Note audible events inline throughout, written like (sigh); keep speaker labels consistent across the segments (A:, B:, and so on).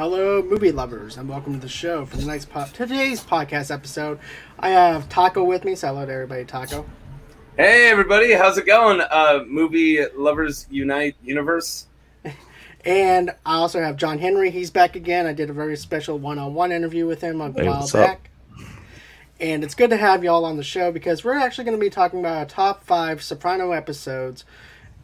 A: And hello, movie lovers, and welcome to the show. For tonight's po- today's podcast episode, I have Taco with me. So hello to everybody, Taco.
B: Hey everybody, how's it going? Uh, movie lovers unite universe. (laughs)
A: And I also have John Henry. He's back again. I did a very special one-on-one interview with him a
C: Hey,
A: while
C: what's up?
A: back. And it's good to have y'all on the show because we're actually going to be talking about our top five Soprano episodes,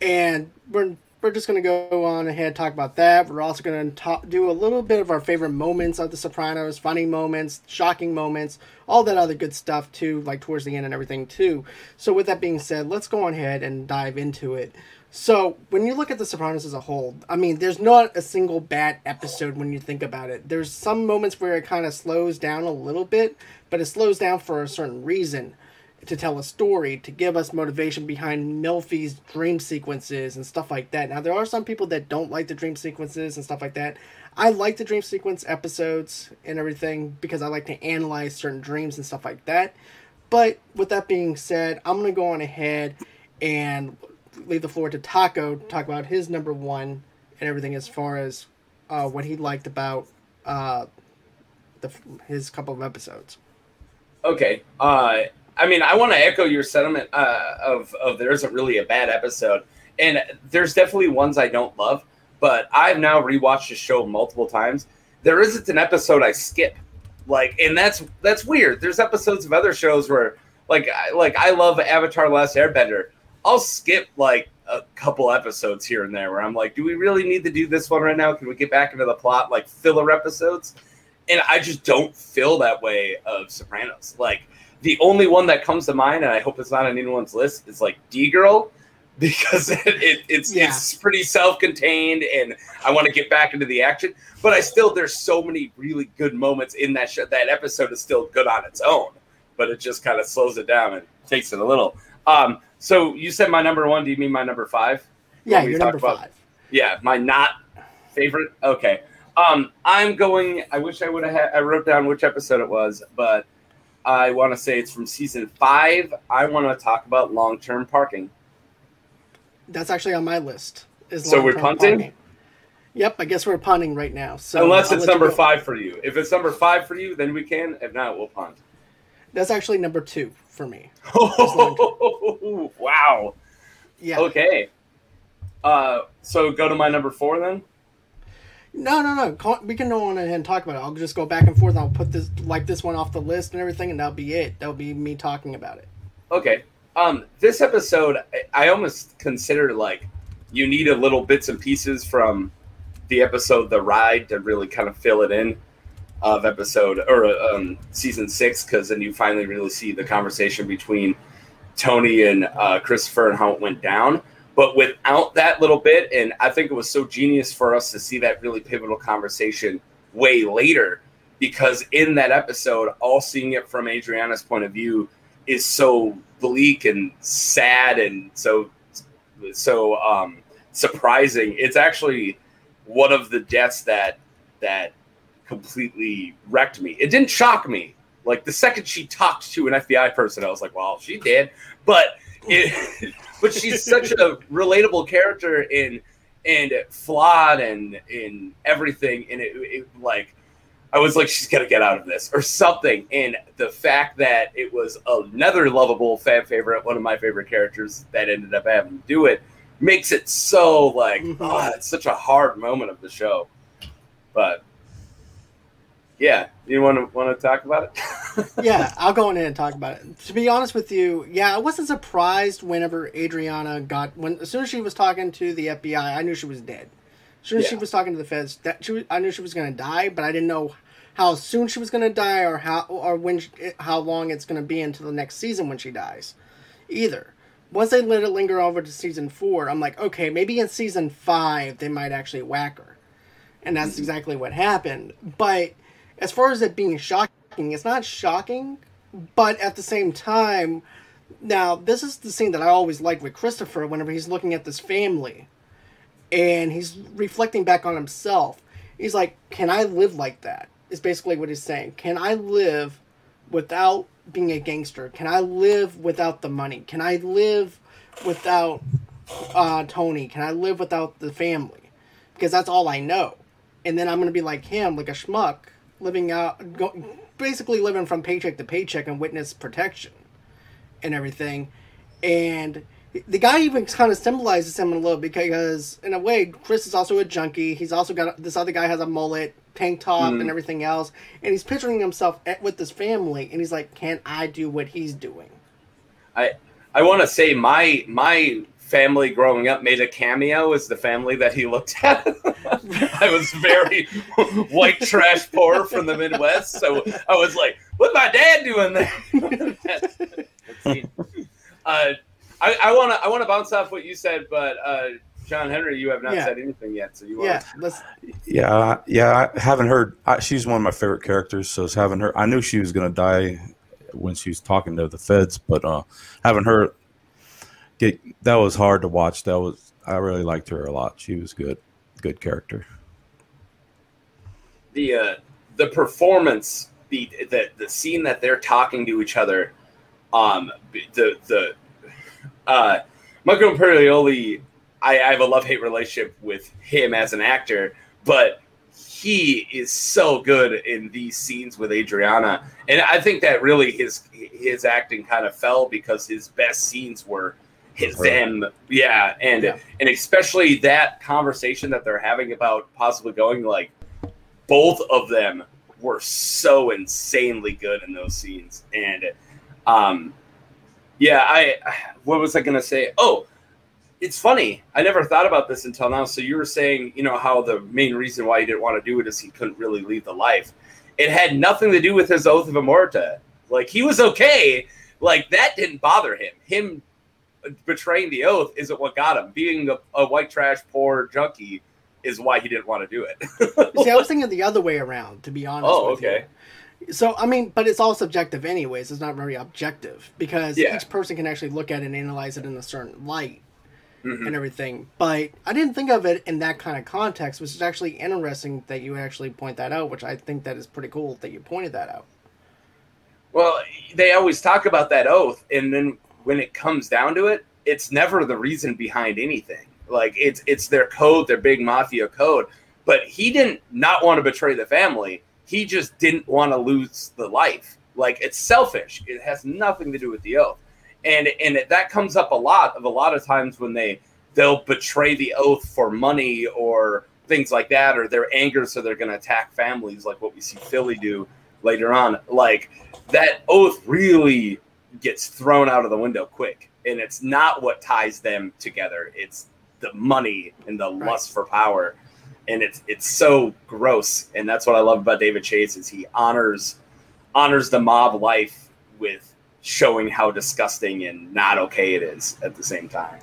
A: and we're we're just going to go on ahead talk about that. We're also going to do a little bit of our favorite moments of The Sopranos, funny moments, shocking moments, all that other good stuff too, like towards the end and everything too. So with that being said, let's go on ahead and dive into it. So when you look at The Sopranos as a whole, I mean, there's not a single bad episode when you think about it. There's some moments where it kind of slows down a little bit, but it slows down for a certain reason to tell a story, to give us motivation behind Milfy's dream sequences and stuff like that. Now, there are some people that don't like the dream sequences and stuff like that. I like the dream sequence episodes and everything because I like to analyze certain dreams and stuff like that. But with that being said, I'm going to go on ahead and leave the floor to Taco to talk about his number one and everything as far as uh, what he liked about uh, the, his couple of episodes.
B: Okay. Uh, I mean, I want to echo your sentiment uh, of of there isn't really a bad episode, and there's definitely ones I don't love. But I've now rewatched the show multiple times. There isn't an episode I skip, like, and that's that's weird. There's episodes of other shows where, like, I, like I love Avatar: Last Airbender. I'll skip like a couple episodes here and there where I'm like, do we really need to do this one right now? Can we get back into the plot like filler episodes? And I just don't feel that way of Sopranos. Like the only one that comes to mind, and I hope it's not on anyone's list, is like D Girl, (laughs) because it, it, it's
A: Yeah.
B: it's pretty self-contained, and I want to get back into the action. But I still, there's so many really good moments in that show. That episode is still good on its own, but it just kind of slows it down and takes it a little. Um, so you said my number one. Do you mean my number five?
A: Yeah,
B: we
A: number
B: about-
A: five.
B: Yeah, my not favorite. Okay. Um, I'm going. I wish I would have. I wrote down which episode it was, but I want to say it's from season five. I want to talk about long-term parking.
A: That's actually on my list. Is
B: So we're punting?
A: parking. Yep, I guess we're punting right now. So
B: Unless
A: I'll
B: it's number five for you. If it's number five for you, then we can. If not, we'll punt.
A: That's actually number two for me. (laughs)
B: wow.
A: Yeah.
B: Okay. Uh, so go to my number four then.
A: No, no, no. We can go on ahead and talk about it. I'll just go back and forth. I'll put this like this one off the list and everything, and that'll be it. That'll be me talking about it.
B: Okay. Um, this episode, I, I almost consider like you need a little bits and pieces from the episode "The Ride" to really kind of fill it in of episode or um, season six, because then you finally really see the conversation between Tony and uh, Christopher and how it went down. But without that little bit, and I think it was so genius for us to see that really pivotal conversation way later, because in that episode, all seeing it from Adriana's point of view is so bleak and sad and so so um, surprising. It's actually one of the deaths that that completely wrecked me. It didn't shock me. Like the second she talked to an FBI person, I was like, "Well, she did," but it, (laughs) but she's such a relatable character in and flawed and in everything, and it, it like I was like, she's gonna get out of this or something. And the fact that it was another lovable fan favorite, one of my favorite characters that ended up having to do it, makes it so like,
A: Mhm.
B: oh, it's such a hard moment of the show. But yeah, you want to want to talk about it? (laughs)
A: yeah, I'll go on in and talk about it. To be honest with you, yeah, I wasn't surprised whenever Adriana got when as soon as she was talking to the FBI, I knew she was dead. As soon as she was talking to the feds, that she was, I knew she was going to die, but I didn't know how soon she was going to die or how or when she, how long it's going to be until the next season when she dies. Either. Once they let it linger over to season 4, I'm like, okay, maybe in season 5 they might actually whack her. And that's mm-hmm. exactly what happened. But as far as it being shocking, it's not shocking, but at the same time, now this is the scene that I always like with Christopher whenever he's looking at this family and he's reflecting back on himself. He's like, Can I live like that? Is basically what he's saying. Can I live without being a gangster? Can I live without the money? Can I live without uh, Tony? Can I live without the family? Because that's all I know. and then I'm gonna be like him, like a schmuck, living out, go, basically living from paycheck to paycheck and witness protection and everything. And the guy even kind of symbolizes him a little because, in a way, Chris is also a junkie. He's also got this other guy has a mullet, tank top, mm. and everything else, and he's picturing himself at, with his family, and he's like, "Can I do what he's doing?"
B: I I want to say my my family growing up made a cameo as the family that he looked (laughs) at. I was very (laughs) white trash poor from the Midwest, so I was like, "What's my dad doing there?" (laughs) uh, I want to I want to bounce off what you said, but uh, John Henry, you have not yeah. said anything yet, so you
A: want yeah,
C: yeah, yeah. I haven't heard. I, she's one of my favorite characters, so I haven't heard. I knew she was going to die when she was talking to the feds, but uh, haven't heard. Get that was hard to watch. That was I really liked her a lot. She was good, good character.
B: The uh, the performance, the the the scene that they're talking to each other, um, the the uh, Michael Imperioli, I, I have a love hate relationship with him as an actor, but he is so good in these scenes with Adriana, and I think that really his his acting kind of fell because his best scenes were his them, yeah, and yeah. and especially that conversation that they're having about possibly going like both of them were so insanely good in those scenes, and um, yeah, I what was I going to say? Oh, it's funny. I never thought about this until now. So you were saying, you know, how the main reason why he didn't want to do it is he couldn't really leave the life. It had nothing to do with his oath of omertà. Like he was okay. Like that didn't bother him. Him betraying the oath isn't what got him. Being a, a white trash poor junkie is why he didn't want to do it. (laughs)
A: See, I was (laughs) thinking the other way around. To be honest. Oh, okay. You. So I mean, but it's all subjective, anyways. It's not very objective because yeah. each person can actually look at it and analyze it in a certain light mm-hmm. and everything. But I didn't think of it in that kind of context, which is actually interesting that you actually point that out. Which I think that is pretty cool that you pointed that out.
B: Well, they always talk about that oath, and then when it comes down to it, it's never the reason behind anything. Like it's it's their code, their big mafia code. But he didn't not want to betray the family he just didn't want to lose the life. Like it's selfish. It has nothing to do with the oath. And and that comes up a lot of a lot of times when they they'll betray the oath for money or things like that or their anger, so they're going to attack families like what we see Philly do later on. Like that oath really gets thrown out of the window quick and it's not what ties them together. It's the money and the right. lust for power and it's it's so gross. And that's what I love about David Chase is he honors honors the mob life with showing how disgusting and not okay it is at the same time.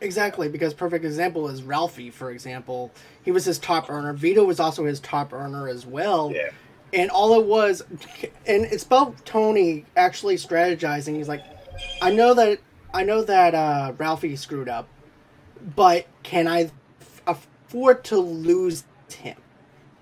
A: Exactly, because perfect example is Ralphie, for example. He was his top earner. Vito was also his top earner as well.
B: Yeah.
A: And all it was, and it's about Tony actually strategizing. He's like, I know that I know that uh, Ralphie screwed up, but can I afford to lose him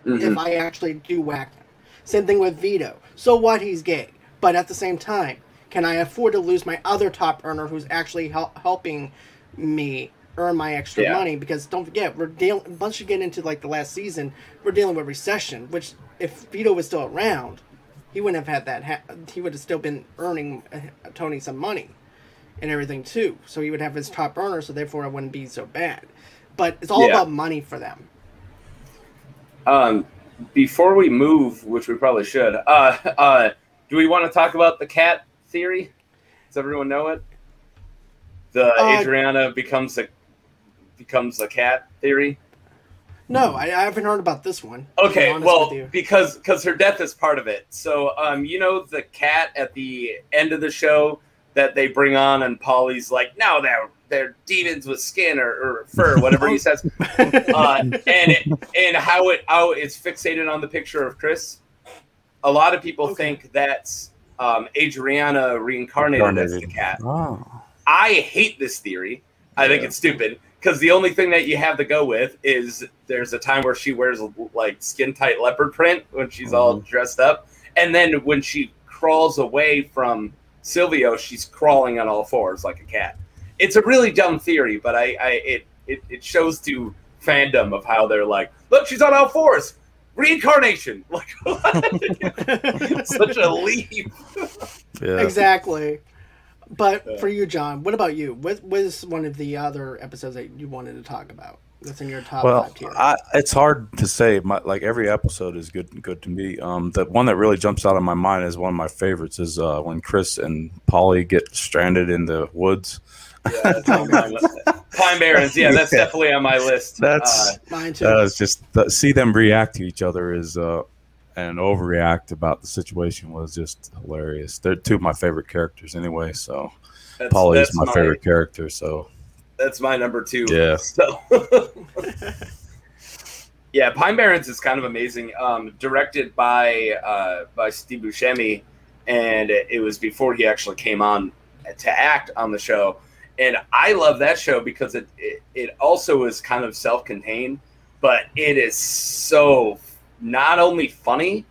A: mm-hmm. if I actually do whack him. Same thing with Vito. So what? He's gay, but at the same time, can I afford to lose my other top earner who's actually hel- helping me earn my extra yeah. money? Because don't forget, we're dealing. Once you get into like the last season, we're dealing with recession. Which, if Vito was still around, he wouldn't have had that. Ha- he would have still been earning uh, Tony some money and everything too. So he would have his top earner. So therefore, it wouldn't be so bad but it's all yeah. about money for them.
B: Um, before we move, which we probably should, uh, uh, do we want to talk about the cat theory? Does everyone know it? The uh, Adriana becomes a becomes a cat theory.
A: No, I, I haven't heard about this one.
B: Okay, well, because because her death is part of it. So, um, you know the cat at the end of the show that they bring on, and Polly's like, "No, they're they're demons with skin or, or fur, whatever he says, (laughs) uh, and it, and how it how it's fixated on the picture of Chris. A lot of people okay. think that's um, Adriana reincarnated as the cat. Oh. I hate this theory. I yeah. think it's stupid because the only thing that you have to go with is there's a time where she wears like skin tight leopard print when she's mm-hmm. all dressed up, and then when she crawls away from Silvio, she's crawling on all fours like a cat it's a really dumb theory, but I, I it, it, it shows to fandom of how they're like, look, she's on all fours. reincarnation. (laughs) Like what? (laughs) such a leap.
C: Yeah.
A: exactly. But
B: Yeah.
A: for you, John, what about you? What was one of the other episodes that you wanted to talk about? That's in your top
C: Well,
A: five tier.
C: I, it's hard to say. My, like every episode is good, good to me. Um, the one that really jumps out of my mind is one of my favorites. Is uh, when Chris and Polly get stranded in the woods.
B: Yeah, that's on my list. Pine Barrens. Yeah, that's (laughs)
C: Yeah.
B: definitely on my list.
C: That's-
B: Uh,
A: Mine too.
C: That is just the, see them react to each other is uh, and overreact about the situation was just hilarious. They're two of my favorite characters anyway. So
B: that's,
C: Polly is
B: that's
C: my, favorite character. So
B: That's my number two.
C: Yeah.
B: So. (laughs) yeah, Pine Barrens is kind of amazing. Um, directed by uh, by Steve Buscemi, and it was before he actually came on to act on the show. And I love that show because it it, it also is kind of self contained, but it is so not only funny,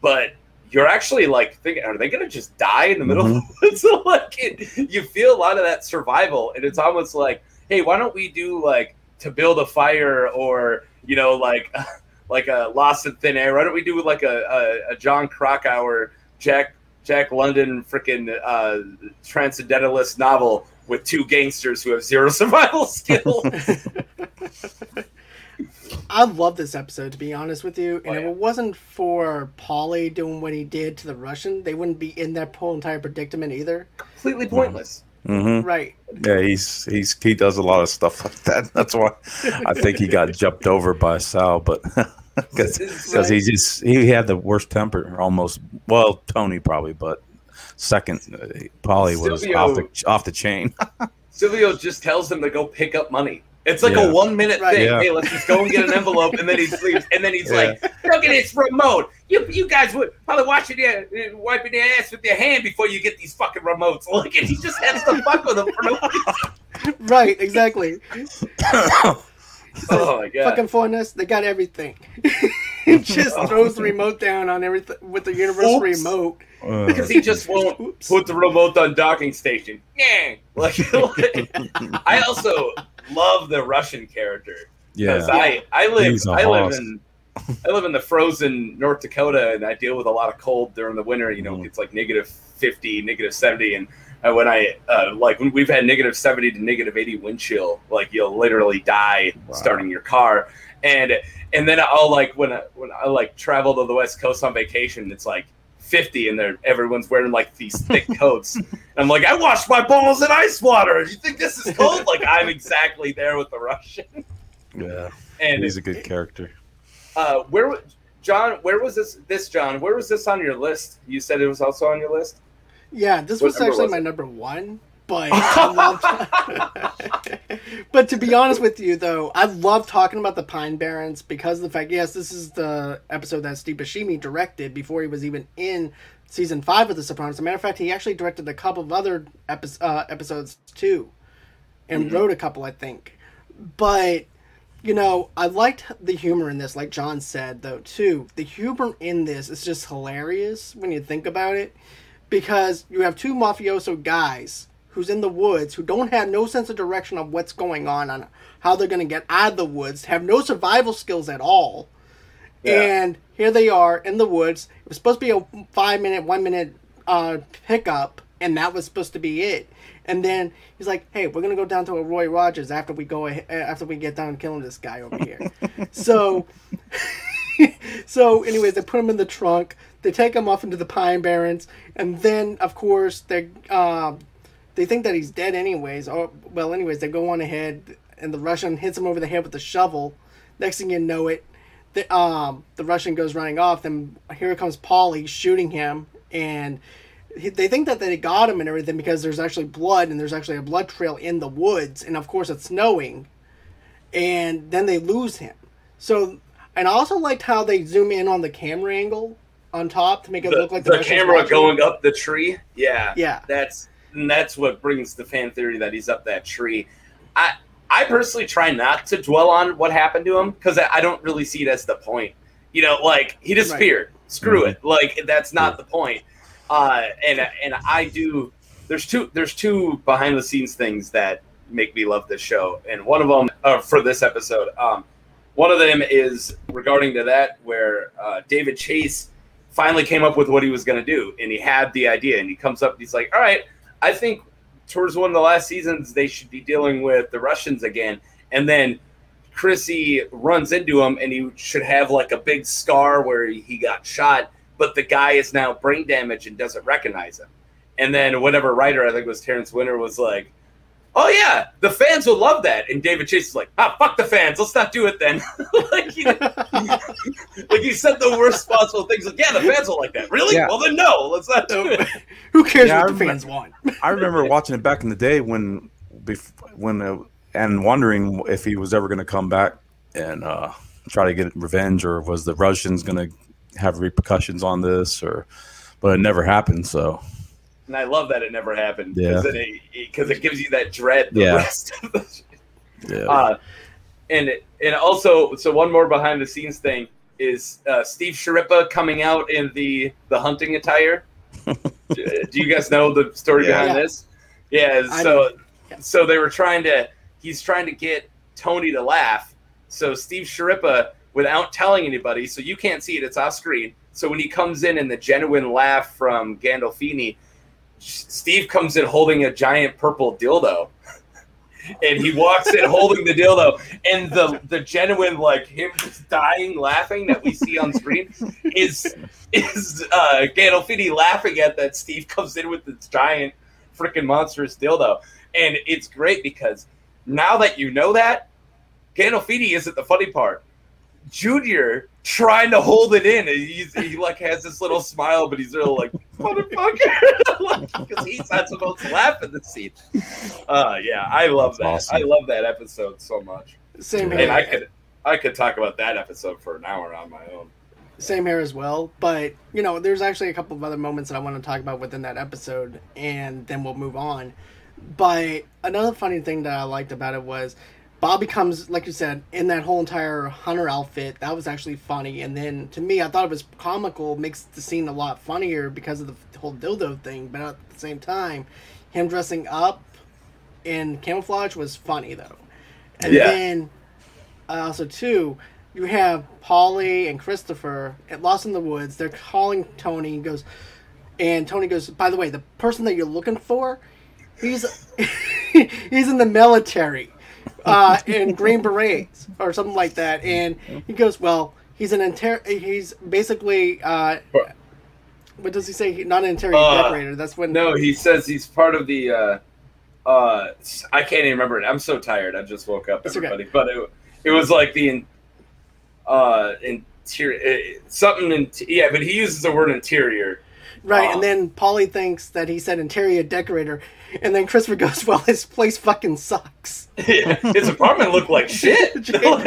B: but you're actually like thinking, are they gonna just die in the middle of the woods? (laughs) so like it, you feel a lot of that survival, and it's almost like, hey, why don't we do like to build a fire or you know like (laughs) like a Lost in Thin Air? Why don't we do like a, a, a Jon Krakauer, Jack Jack London freaking uh, transcendentalist novel with two gangsters who have zero (laughs) survival skill?
A: I love this episode to be honest with you. And
B: Oh,
A: if it wasn't for Polly doing what he did to the Russian, they wouldn't be in that whole entire predicament either.
B: Completely pointless.
C: hmm
A: Right.
C: yeah, he's he's he does a lot of stuff like that. (laughs) That's why I think he got jumped over by Sal, but (laughs) because
B: It's-
C: he just he had the worst temper almost. Well, Tony probably, but second, uh, Polly was off the off the chain. (laughs)
B: Silvio just tells them to go pick up money. It's like
C: Yeah.
B: a one minute
A: Right.
B: thing.
C: Yeah.
B: Hey, let's just go and get an envelope, and then he sleeps, And then he's like, "Look at this remote. You you guys would probably washing your wiping your ass with your hand before you get these fucking remotes." Look, and he just has to fuck with them for no reason. (laughs)
A: Right, exactly. (laughs)
B: Oh (laughs) my god!
A: Fucking Forness, they got everything. (laughs) he just throws the remote down on everything with the universal
B: Oops.
A: remote.
C: Uh,
B: Because he just won't
A: Oops.
B: put the remote on docking station. Yeah. Like, (laughs) I also love the Russian character. Because
C: yeah,
B: I, I live I live
C: hoss.
B: in I live in the frozen North Dakota and I deal with a lot of cold during the winter. You know,
C: Mhm.
B: it's like negative fifty, negative seventy, and uh, when I uh, like when we've had negative seventy to negative eighty wind chill, like you'll literally die
C: Wow.
B: starting your car. And and then I'll like when I, when I like travel to the West Coast on vacation, it's like. 50 and they're everyone's wearing like these thick (laughs) coats and i'm like i washed my balls in ice water you think this is cold like i'm exactly there with the russian
C: yeah,
B: and
C: he's a good character.
B: uh, where, John? Where was this? This John? Where was this on your list? You said it was also on your list.
A: Yeah, this
B: What
A: was actually
B: was
A: my number one. But I loved, (laughs) but to be honest with you, though, I love talking about the Pine Barrens because of the fact, yes, this is the episode that Steve Buscemi directed before he was even in season five of The Sopranos. As a matter of fact, he actually directed a couple of other epi- uh, episodes too, and wrote a couple, I think. But you know, I liked the humor in this, like John said, though, too. The humor in this is just hilarious when you think about it, because you have two mafioso guys who's in the woods who don't have no sense of direction of what's going on, on how they're going to get out of the woods, have no survival skills at all.
B: Yeah.
A: And here they are in the woods. It was supposed to be a five minute, one minute uh, pickup, and that was supposed to be it. And then he's like, "Hey, we're gonna go down to a Roy Rogers after we go ahe- after we get done killing this guy over here." (laughs) so, (laughs) so anyways, they put him in the trunk. They take him off into the Pine Barrens, and then of course they um, they think that he's dead anyways. Or well, anyways, they go on ahead, and the Russian hits him over the head with a shovel. Next thing you know it, the um the Russian goes running off. Then here comes Polly shooting him, and he, they think that they got him and everything because there's actually blood and there's actually a blood trail in the woods, and of course it's snowing, and then they lose him. So, and I also liked how they zoom in on the camera angle on top to make it
B: The,
A: look like the,
B: the camera
A: watching.
B: going up the tree. Yeah,
A: Yeah,
B: that's and that's what brings the fan theory that he's up that tree. I I personally try not to dwell on what happened to him because I, I don't really see it as the point. You know, like he disappeared. Screw
C: Mhm.
B: it. Like that's not the point. Uh, and and I do. There's two. There's two behind the scenes things that make me love this show, and one of them uh, for this episode. Um, one of them is regarding to that, where uh, David Chase finally came up with what he was going to do, and he had the idea, and he comes up, and he's like, "All right, I think towards one of the last seasons they should be dealing with the Russians again," and then. Chrissy runs into him and he should have like a big scar where he got shot, but the guy is now brain damaged and doesn't recognize him. And then whatever writer, I think was Terrence Winter, was like, "Oh yeah, the fans will love that." And David Chase is like, "Ah, fuck the fans. Let's not do it then." (laughs) like, he, (laughs) like he said the worst possible things. Like, yeah, the fans will like that. Really?
C: Yeah.
B: Well, then no, let's not do it. (laughs)
A: Who cares
C: Yeah, I
A: what the
C: remember-
A: fans want?
C: I remember watching it back in the day when, when, uh, and wondering if he was ever going to come back and uh, try to get revenge, or was the Russians going to have repercussions on this, or, but it never happened. So
B: And I love that it never happened
C: Yeah.
B: because it, because it gives you that dread. The
C: Yeah.
B: rest of the
C: yeah,
B: Uh, and and also, so one more behind the scenes thing is uh, Steve Schirripa coming out in the the hunting attire. (laughs) do, do you guys know the story
C: Yeah.
B: behind this? Yeah. So.
A: Yeah.
B: so they were trying to. He's trying to get Tony to laugh. So Steve Schirripa, without telling anybody, so you can't see it. It's off screen. So when he comes in and the genuine laugh from Gandolfini, Steve comes in holding a giant purple dildo. And he walks in holding the dildo, and the the genuine like him just dying laughing that we see on screen is is uh, Gandolfini laughing at that Steve comes in with this giant freaking monstrous dildo, and it's great because now that you know that, Gandolfini isn't the funny part. Junior trying to hold it in, and he's, he like has this little smile, but he's really like motherfucker, because he's not supposed to laugh in the scene. Uh, yeah, I love
C: That's
B: that.
C: awesome.
B: I love that episode so much,
A: Same
B: and
A: here.
B: I could I could talk about that episode for an hour on my own.
A: Same here as well. But, you know, there's actually a couple of other moments that I want to talk about within that episode, and then we'll move on. But another funny thing that I liked about it was Bobby comes, like you said, in that whole entire hunter outfit. That was actually funny. And then to me, I thought it was comical, makes the scene a lot funnier because of the whole dildo thing. But at the same time, him dressing up in camouflage was funny, though. And
B: Yeah.
A: then uh, also, too, you have Polly and Christopher at Lost in the Woods. They're calling Tony and goes, and Tony goes, by the way, the person that you're looking for, he's (laughs) he's in the military, uh, in Green Berets or something like that. And he goes, well, he's an inter, he's basically, uh, what does he say? He- Not an interior
B: Uh,
A: decorator. That's when
B: No, he says he's part of the. Uh, uh, I can't even remember it. I'm so tired. I just woke up,
A: It's okay.
B: But it, it was like the in- uh, interior uh, something. In, yeah, but he uses the word interior.
A: Right, and then Polly thinks that he said interior decorator, and then Christopher goes, "Well, his place fucking sucks." (laughs)
B: His apartment looked like (laughs) shit. (laughs) what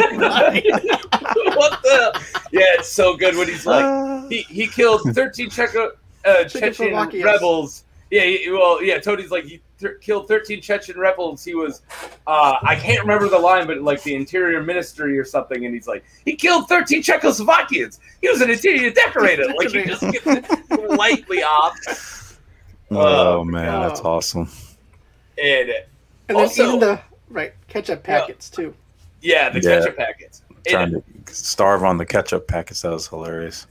B: the? Yeah, it's so good when he's like he, he killed 13 Checo, uh, Chechen rebels. Yeah, he, well, yeah, Tony's like he th- killed 13 Chechen rebels. He was, uh, I can't remember the line, but like the interior ministry or something. And he's like, he killed 13 Czechoslovakians. He was an interior decorator. like he just gets it lightly off.
C: Oh
B: Oh,
C: man, that's awesome.
B: And
A: And then
B: Also-
A: even the right ketchup packets too.
B: yeah, the
C: Yeah.
B: ketchup packets.
C: Trying
B: And
C: to starve on the ketchup packets. That was hilarious.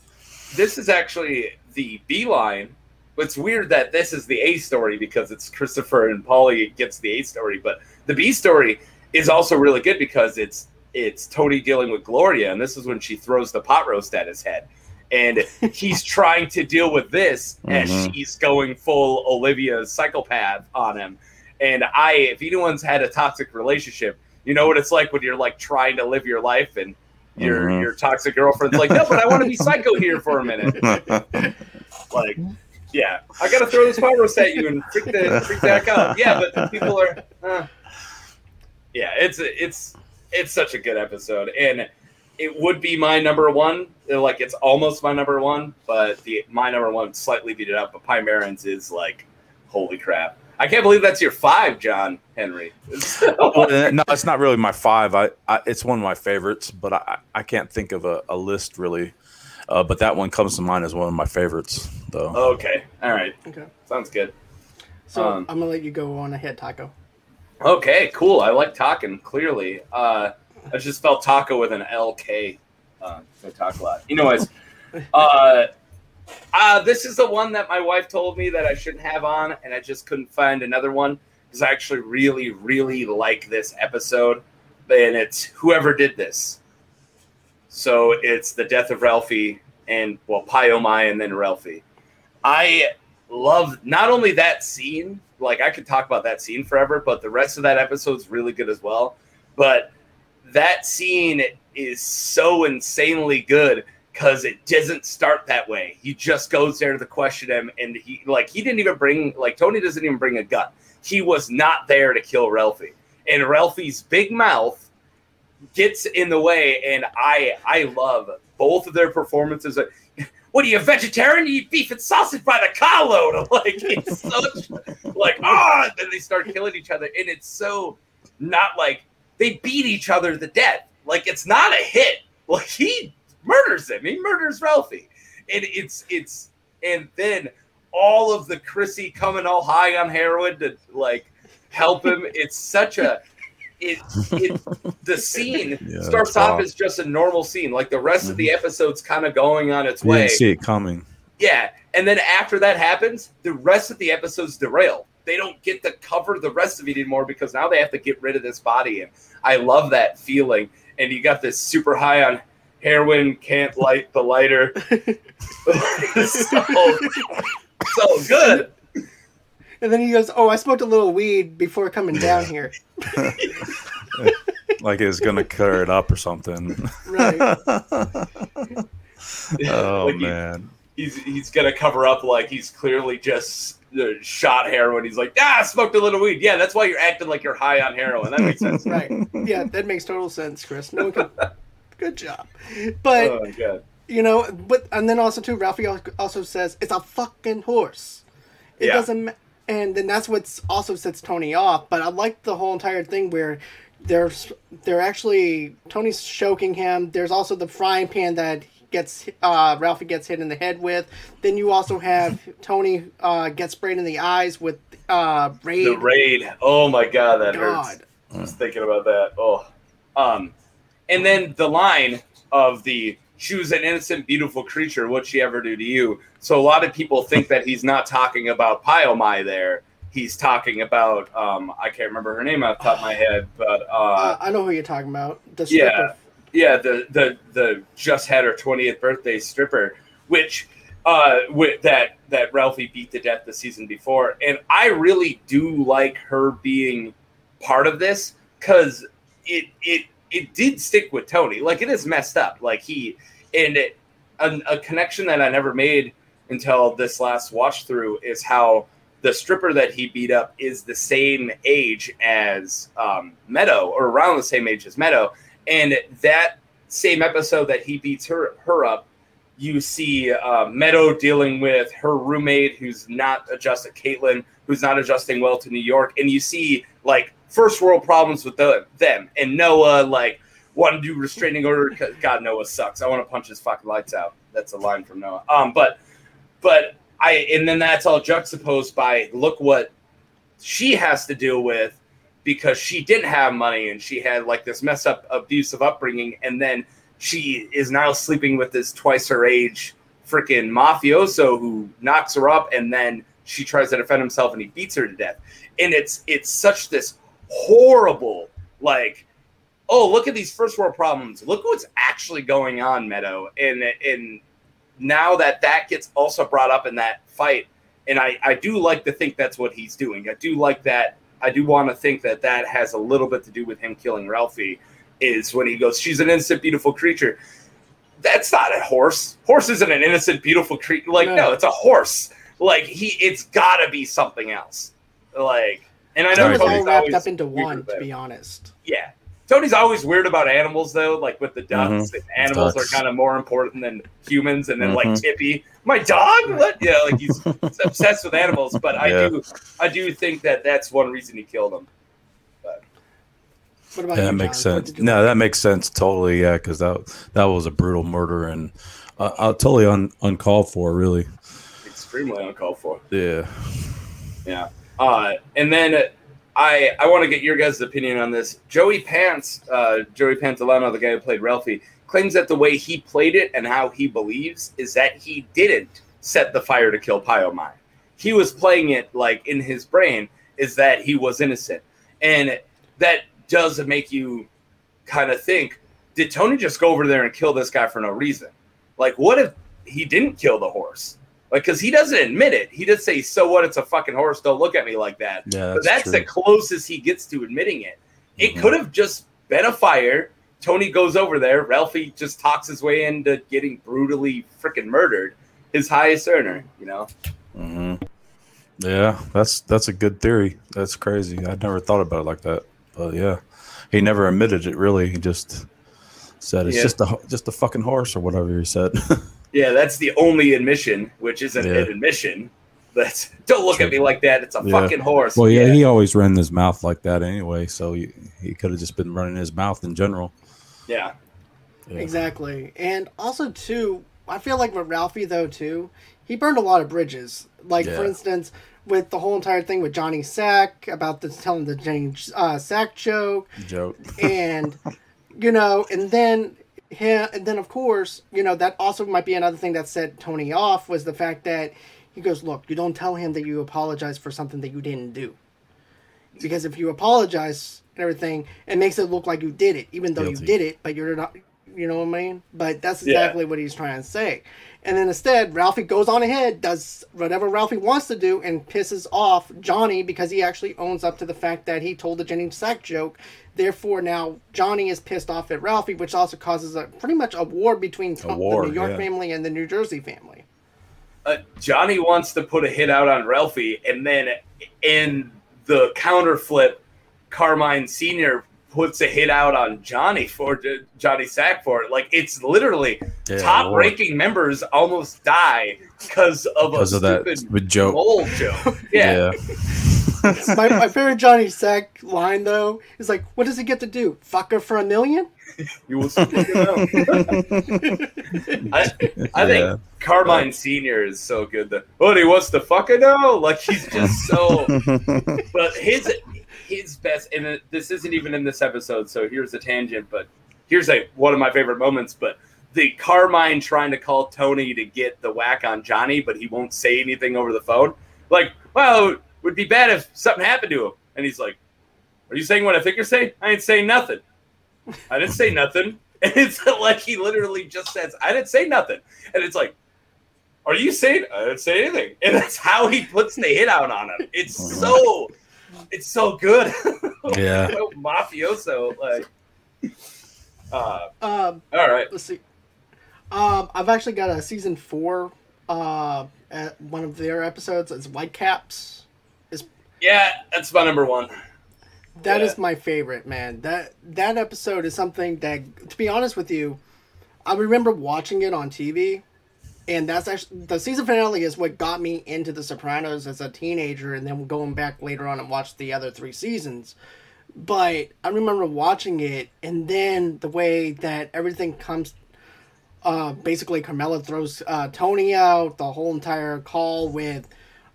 B: this is actually the B line. It's weird that this is the A story because it's Christopher and Polly gets the A story, but the B story is also really good because it's it's Tony dealing with Gloria, and this is when she throws the pot roast at his head, and he's trying to deal with this as
C: Mhm.
B: she's going full Olivia psychopath on him. And I, if anyone's had a toxic relationship, you know what it's like when you're like trying to live your life and your
C: Mhm.
B: your toxic girlfriend's like, no, but I want to be psycho here for a minute. (laughs) Like, yeah, I gotta throw this roast at you and freak the freak that out. Yeah, but the people are, uh. yeah, it's it's it's such a good episode, and it would be my number one. Like, it's almost my number one, but the my number one slightly beat it up. But Pine Barrens is like, holy crap! I can't believe that's your five, John Henry. (laughs)
C: Uh, no, it's not really my five. I, I it's one of my favorites, but I, I can't think of a, a list really. Uh, but that one comes to mind as one of my favorites, though.
B: okay, all right,
A: Okay,
B: sounds good.
A: so
B: Um,
A: I'm gonna let you go on ahead, Taco.
B: Okay, cool. I like talking. Clearly, uh, I just spelled taco with an LK. Uh, so talk a lot. Anyways, uh, uh, this is the one that my wife told me that I shouldn't have on, and I just couldn't find another one because I actually really, really like this episode. And it's whoever did this. So it's the death of Ralphie and well, Pie-O-My and then Ralphie. I love not only that scene, like I could talk about that scene forever, but the rest of that episode's really good as well. But that scene is so insanely good because it doesn't start that way. He just goes there to question him, and he like he didn't even bring like Tony doesn't even bring a gun. He was not there to kill Ralphie, and Ralphie's big mouth gets in the way. And I I love both of their performances. (laughs) What are you, a vegetarian? You eat beef and sausage by the carload. (laughs) Like, it's such like ah. Oh, then they start killing each other, and it's so not like they beat each other to death. Like it's not a hit. Like he murders him. He murders Ralphie, and it's it's and then all of the Chrissy coming all high on heroin to like help him. (laughs) It's such a it, it the scene yeah, starts off as just a normal scene. Like the rest mm-hmm. of the mm-hmm. episode's kind of going on its way.
C: see it coming.
B: Yeah, and then after that happens, the rest of the episode's derail. They don't get to cover the rest of it anymore because now they have to get rid of this body. And I love that feeling. And you got this super high on heroin, can't light the lighter. (laughs) (laughs) so, so good.
A: And then he goes, "Oh, I smoked a little weed before coming down here." (laughs)
C: like it's gonna clear it up or something. Right. oh
B: like
C: man.
B: He, he's he's gonna cover up like he's clearly just shot heroin. He's like, ah, I smoked a little weed. Yeah, that's why you're acting like you're high on heroin. That makes sense. (laughs)
A: right. Yeah, that makes total sense, Chris. No can. (laughs) Good job. But oh, you know, but and then also too, Ralphie also says it's a fucking horse. It yeah. doesn't, and then that's what also sets Tony off. But I like the whole entire thing where there's they're actually Tony's choking him. There's also the frying pan that gets uh, Ralphie gets hit in the head with. Then you also have Tony uh, gets sprayed in the eyes with uh, raid.
B: The raid. Oh my god, that god. hurts. I was thinking about that. Oh, um, and then the line of the she was an innocent, beautiful creature. What'd she ever do to you? So a lot of people think that he's not talking about Pie-O-My there. He's talking about um, I can't remember her name off the top of my head, but uh, uh,
A: I know who you're talking about.
B: Yeah, yeah, the the the just had her 20th birthday stripper, which uh, with that that Ralphie beat to death the season before, and I really do like her being part of this because it it it did stick with Tony. Like it is messed up. Like he and it, a, a connection that I never made until this last watch through is how the stripper that he beat up is the same age as um, Meadow or around the same age as Meadow, and that same episode that he beats her her up. You see uh, Meadow dealing with her roommate who's not adjusted, Caitlin, who's not adjusting well to New York, and you see like first world problems with the, them. And Noah, like, want to do restraining order. (laughs) God, Noah sucks. I want to punch his fucking lights out. That's a line from Noah. Um, but, but I, and then that's all juxtaposed by look what she has to deal with because she didn't have money and she had like this mess up abusive upbringing. And then she is now sleeping with this twice her age freaking mafioso who knocks her up and then she tries to defend himself and he beats her to death. And it's, it's such this horrible like oh look at these first world problems look what's actually going on meadow and and now that that gets also brought up in that fight and i i do like to think that's what he's doing i do like that i do want to think that that has a little bit to do with him killing ralphie is when he goes she's an innocent beautiful creature that's not a horse horse isn't an innocent beautiful creature like no. no it's a horse like he it's gotta be something else like and I know
A: it's all wrapped up into one, to be honest.
B: Yeah. Tony's always weird about animals, though. Like with the ducks, mm-hmm. animals ducks. are kind of more important than humans. And then mm-hmm. like Tippy, my dog, what? Yeah, like he's, (laughs) he's obsessed with animals. But I yeah. do, I do think that that's one reason he killed them. But.
C: What about yeah, that makes sense. No, that makes sense totally. Yeah, because that that was a brutal murder and uh, uh, totally un, uncalled for, really.
B: Extremely uncalled for.
C: Yeah.
B: Yeah. Uh, and then I I want to get your guys' opinion on this. Joey Pants, uh, Joey Pantoliano, the guy who played Ralphie, claims that the way he played it and how he believes is that he didn't set the fire to kill Pie-O-My. He was playing it like in his brain is that he was innocent, and that does make you kind of think: Did Tony just go over there and kill this guy for no reason? Like, what if he didn't kill the horse? Like, because he doesn't admit it. He does say, "So what? It's a fucking horse. Don't look at me like that."
C: Yeah,
B: but that's
C: true.
B: the closest he gets to admitting it. It
C: Mhm.
B: could have just been a fire. Tony goes over there. Ralphie just talks his way into getting brutally freaking murdered. His highest earner, you know.
C: hmm Yeah, that's that's a good theory. That's crazy. I'd never thought about it like that. But yeah, he never admitted it. Really, he just said it's
B: Yeah.
C: just a just a fucking horse or whatever he said. (laughs)
B: Yeah, that's the only admission, which isn't
C: Yeah.
B: an admission. That's don't look at me like that. It's a
C: Yeah.
B: fucking horse.
C: well, yeah, he always ran his mouth like that anyway, so he, he could have just been running his mouth in general.
B: yeah.
C: Yeah.
A: Exactly. And also too, I feel like with Ralphie though too, he burned a lot of bridges. Like for instance, with the whole entire thing with Johnny Sack about the telling the Johnny uh, Sack joke,
C: Joke.
A: and you know, and then him, and then of course, you know, that also might be another thing that set Tony off was the fact that he goes, "Look, you don't tell him that you apologize for something that you didn't do, because if you apologize and everything, it makes it look like you did it, even though you did it, but you're not." You know what I mean? But that's
B: Yeah.
A: exactly what he's trying to say. And then instead, Ralphie goes on ahead, does whatever Ralphie wants to do, and pisses off Johnny because he actually owns up to the fact that he told the Ginny Sack joke. Therefore, now Johnny is pissed off at Ralphie, which also causes a pretty much a war between
C: A war,
A: the New York
C: yeah.
A: family and the New Jersey family.
B: uh, Johnny wants to put a hit out on Ralphie, and then in the counter flip, Carmine Senior puts a hit out on Johnny for Johnny Sack for it. Like it's literally
C: Yeah,
B: top
C: war.
B: ranking members almost die because of a
C: of that
B: stupid
C: stupid joke.
B: mole joke. (laughs) (laughs) Yeah. (laughs)
A: my, my favorite Johnny Sack line, though, is like, what does he get to do? Fuck her for a million?
B: you will soon figure. I, I think
C: Yeah.
B: Carmine Senior is so good. That oh, he wants to fucking know. Like he's just so. but his his best, and it- this isn't even in this episode. So here's a tangent, but here's a one of my favorite moments. But the Carmine trying to call Tony to get the whack on Johnny, but he won't say anything over the phone. Like, well, it would be bad if something happened to him. And he's like, "Are you saying what I think you're saying? I ain't saying nothing. I didn't say nothing." (laughs) And it's like he literally just says, "I didn't say nothing," and it's like. Are you saying I didn't say anything? And that's how he puts the hit out on him. It's (laughs) so it's so good.
C: Yeah. (laughs)
B: so mafioso. Like uh
A: Um,
B: all right.
A: let's see. Um, I've actually got a season four. Uh, at one of their episodes. It's Whitecaps.
B: Is yeah, that's my number one.
A: That is
B: Yeah.
A: my favorite, man. That that episode is something that, to be honest with you, I remember watching it on TV, and that's actually the season finale is what got me into The Sopranos as a teenager, and then going back later on and watched the other three seasons. But I remember watching it, and then the way that everything comes. Uh, basically, Carmela throws uh, Tony out. The whole entire call with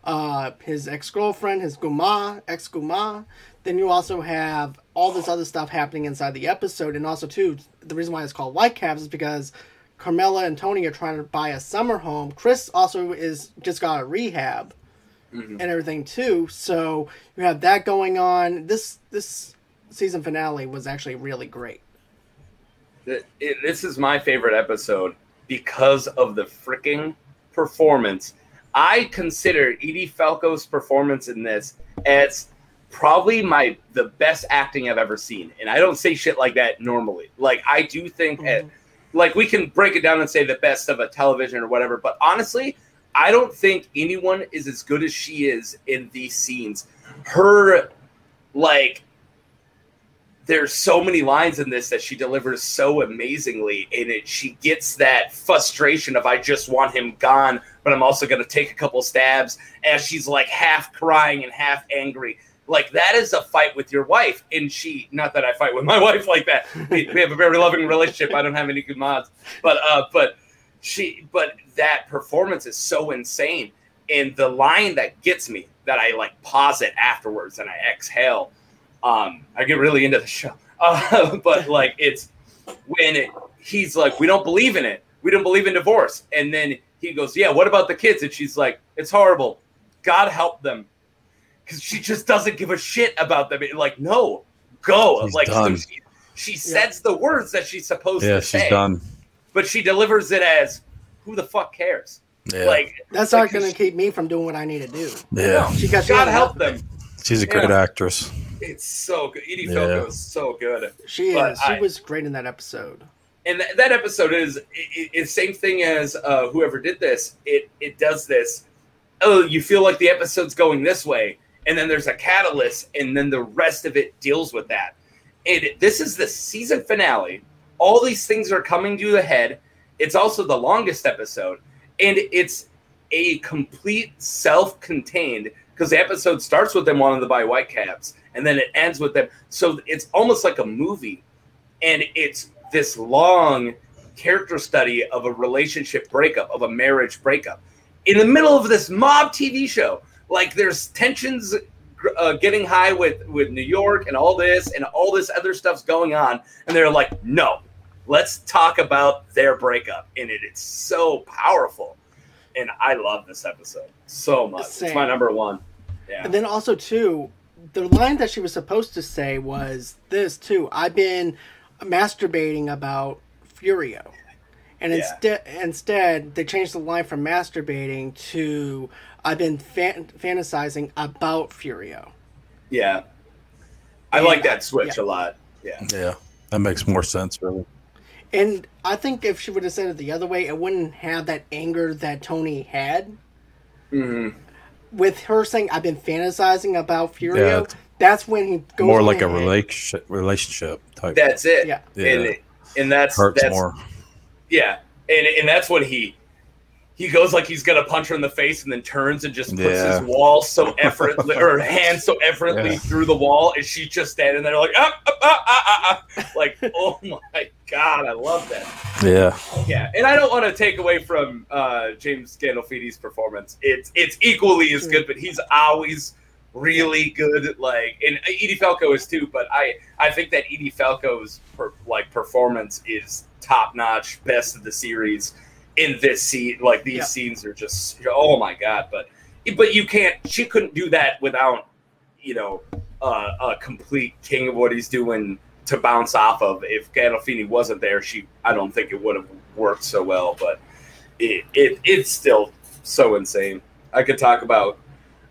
A: uh, his ex girlfriend, his guma, ex guma. Then you also have all this other stuff happening inside the episode, and also too, the reason why it's called Whitecaps is because Carmela and Tony are trying to buy a summer home. Chris also is just got a rehab
B: Mhm.
A: and everything too. So you have that going on. This this season finale was actually really great.
B: Th- it- this is my favorite episode because of the freaking performance. I consider Edie Falco's performance in this as probably my the best acting I've ever seen, and I don't say shit like that normally. Like I do think,
A: Mhm.
B: Like we can break it down and say the best of a television or whatever, but honestly, I don't think anyone is as good as she is in these scenes. Her like there's so many lines in this that she delivers so amazingly and it she gets that frustration of I just want him gone, but I'm also gonna take a couple stabs as she's like half crying and half angry. Like that is a fight with your wife, and she not that I fight with my (laughs) wife like that. We, we have a very loving relationship. I don't have any good mods, but uh, but she but that performance is so insane and the line that gets me that I like pause it afterwards and I exhale. Um, I get really into the show, (laughs) uh, but like it's when it, he's like, "We don't believe in it. We don't believe in divorce," and then he goes, "Yeah, what about the kids?" And she's like, "It's horrible. God help them," because she just doesn't give a shit about them. Like, no, go.
C: She's
B: like
C: done.
B: she, she says the words that she's supposed
C: Yeah,
B: to
C: she's
B: say,
C: done.
B: but she delivers it as, "Who the fuck cares?"
C: Yeah,
B: Like
A: That's
B: like,
A: not going to keep me from doing what I need to do.
C: yeah.
A: She got
B: God help them.
C: She's a great
B: Yeah.
C: actress.
B: It's so good. Edie
C: Yeah.
B: Falco is so good.
A: She
B: But
A: is. She
B: I-
A: was great in that episode.
B: and th- that episode is i- i- same thing as uh, whoever did this. It it does this. Oh, you feel like the episode's going this way, and then there's a catalyst, and then the rest of it deals with that. And this is the season finale. All these things are coming to a head. It's also the longest episode, and it's a complete self-contained because the episode starts with them wanting to buy Whitecaps, and then it ends with them. So it's almost like a movie, and it's this long character study of a relationship breakup, of a marriage breakup, in the middle of this mob TV show. Like there's tensions uh, getting high with with New York and all this and all this other stuff's going on, and they're like, no, let's talk about their breakup, and it, it's so powerful, and I love this episode so much. It's my number one. Yeah.
A: And then also too, the line that she was supposed to say was this too. I've been masturbating about Furio. And
B: Yeah.
A: instead, instead, they changed the line from masturbating to "I've been fan- fantasizing about Furio."
B: Yeah. I
A: And-
B: like that switch
A: yeah.
B: a lot. Yeah.
C: Yeah, that makes more sense, really.
A: And I think if she would have said it the other way, it wouldn't have that anger that Tony had.
B: hmm
A: With her saying, "I've been fantasizing about Furio,"
C: Yeah,
A: that's when he goes
C: more like a relationship relationship type.
B: That's it.
A: Yeah.
C: Yeah.
B: And, and that's
C: hurts
B: that's,
C: more.
B: Yeah, and and that's when he he goes like he's gonna punch her in the face and then turns and just puts
C: Yeah.
B: his wall so effortlessly or (laughs) hand so effortlessly
C: Yeah.
B: through the wall, and she's just standing there like ah, ah, ah, ah, ah, ah. like (laughs) oh my god, I love that.
C: Yeah,
B: Yeah, and I don't want to take away from uh, James Gandolfini's performance. It's it's equally as good, but he's always really good. Like, and Edie Falco is too. But I I think that Edie Falco's per, like performance is top notch, best of the series in this scene. Like these
A: Yeah.
B: scenes are just oh my god. But but you can't. She couldn't do that without you know uh, a complete king of what he's doing to bounce off of. If Gandolfini wasn't there, she I don't think it would have worked so well. But it, it it's still so insane. I could talk about.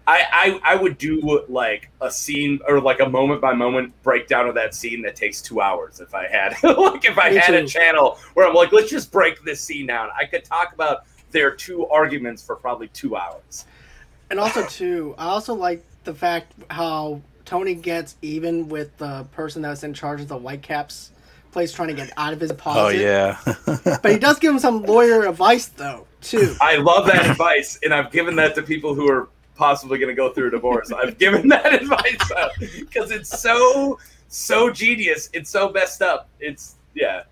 B: I, I I would do like a scene or like a moment by moment breakdown of that scene that takes two hours if I had (laughs) like if I
A: Me
B: had a channel where I'm like let's just break this scene down. I could talk about their two arguments for probably two hours.
A: And also too, I also like the fact how Tony gets even with the person that's in charge of the Whitecaps place trying to get out of his deposit.
C: Oh yeah.
A: But he does give him some lawyer advice though, too.
B: I love that advice, and I've given that to people who are possibly going to go through a divorce. I've given that (laughs) advice uh, because it's so so genius. It's so messed up. It's yeah.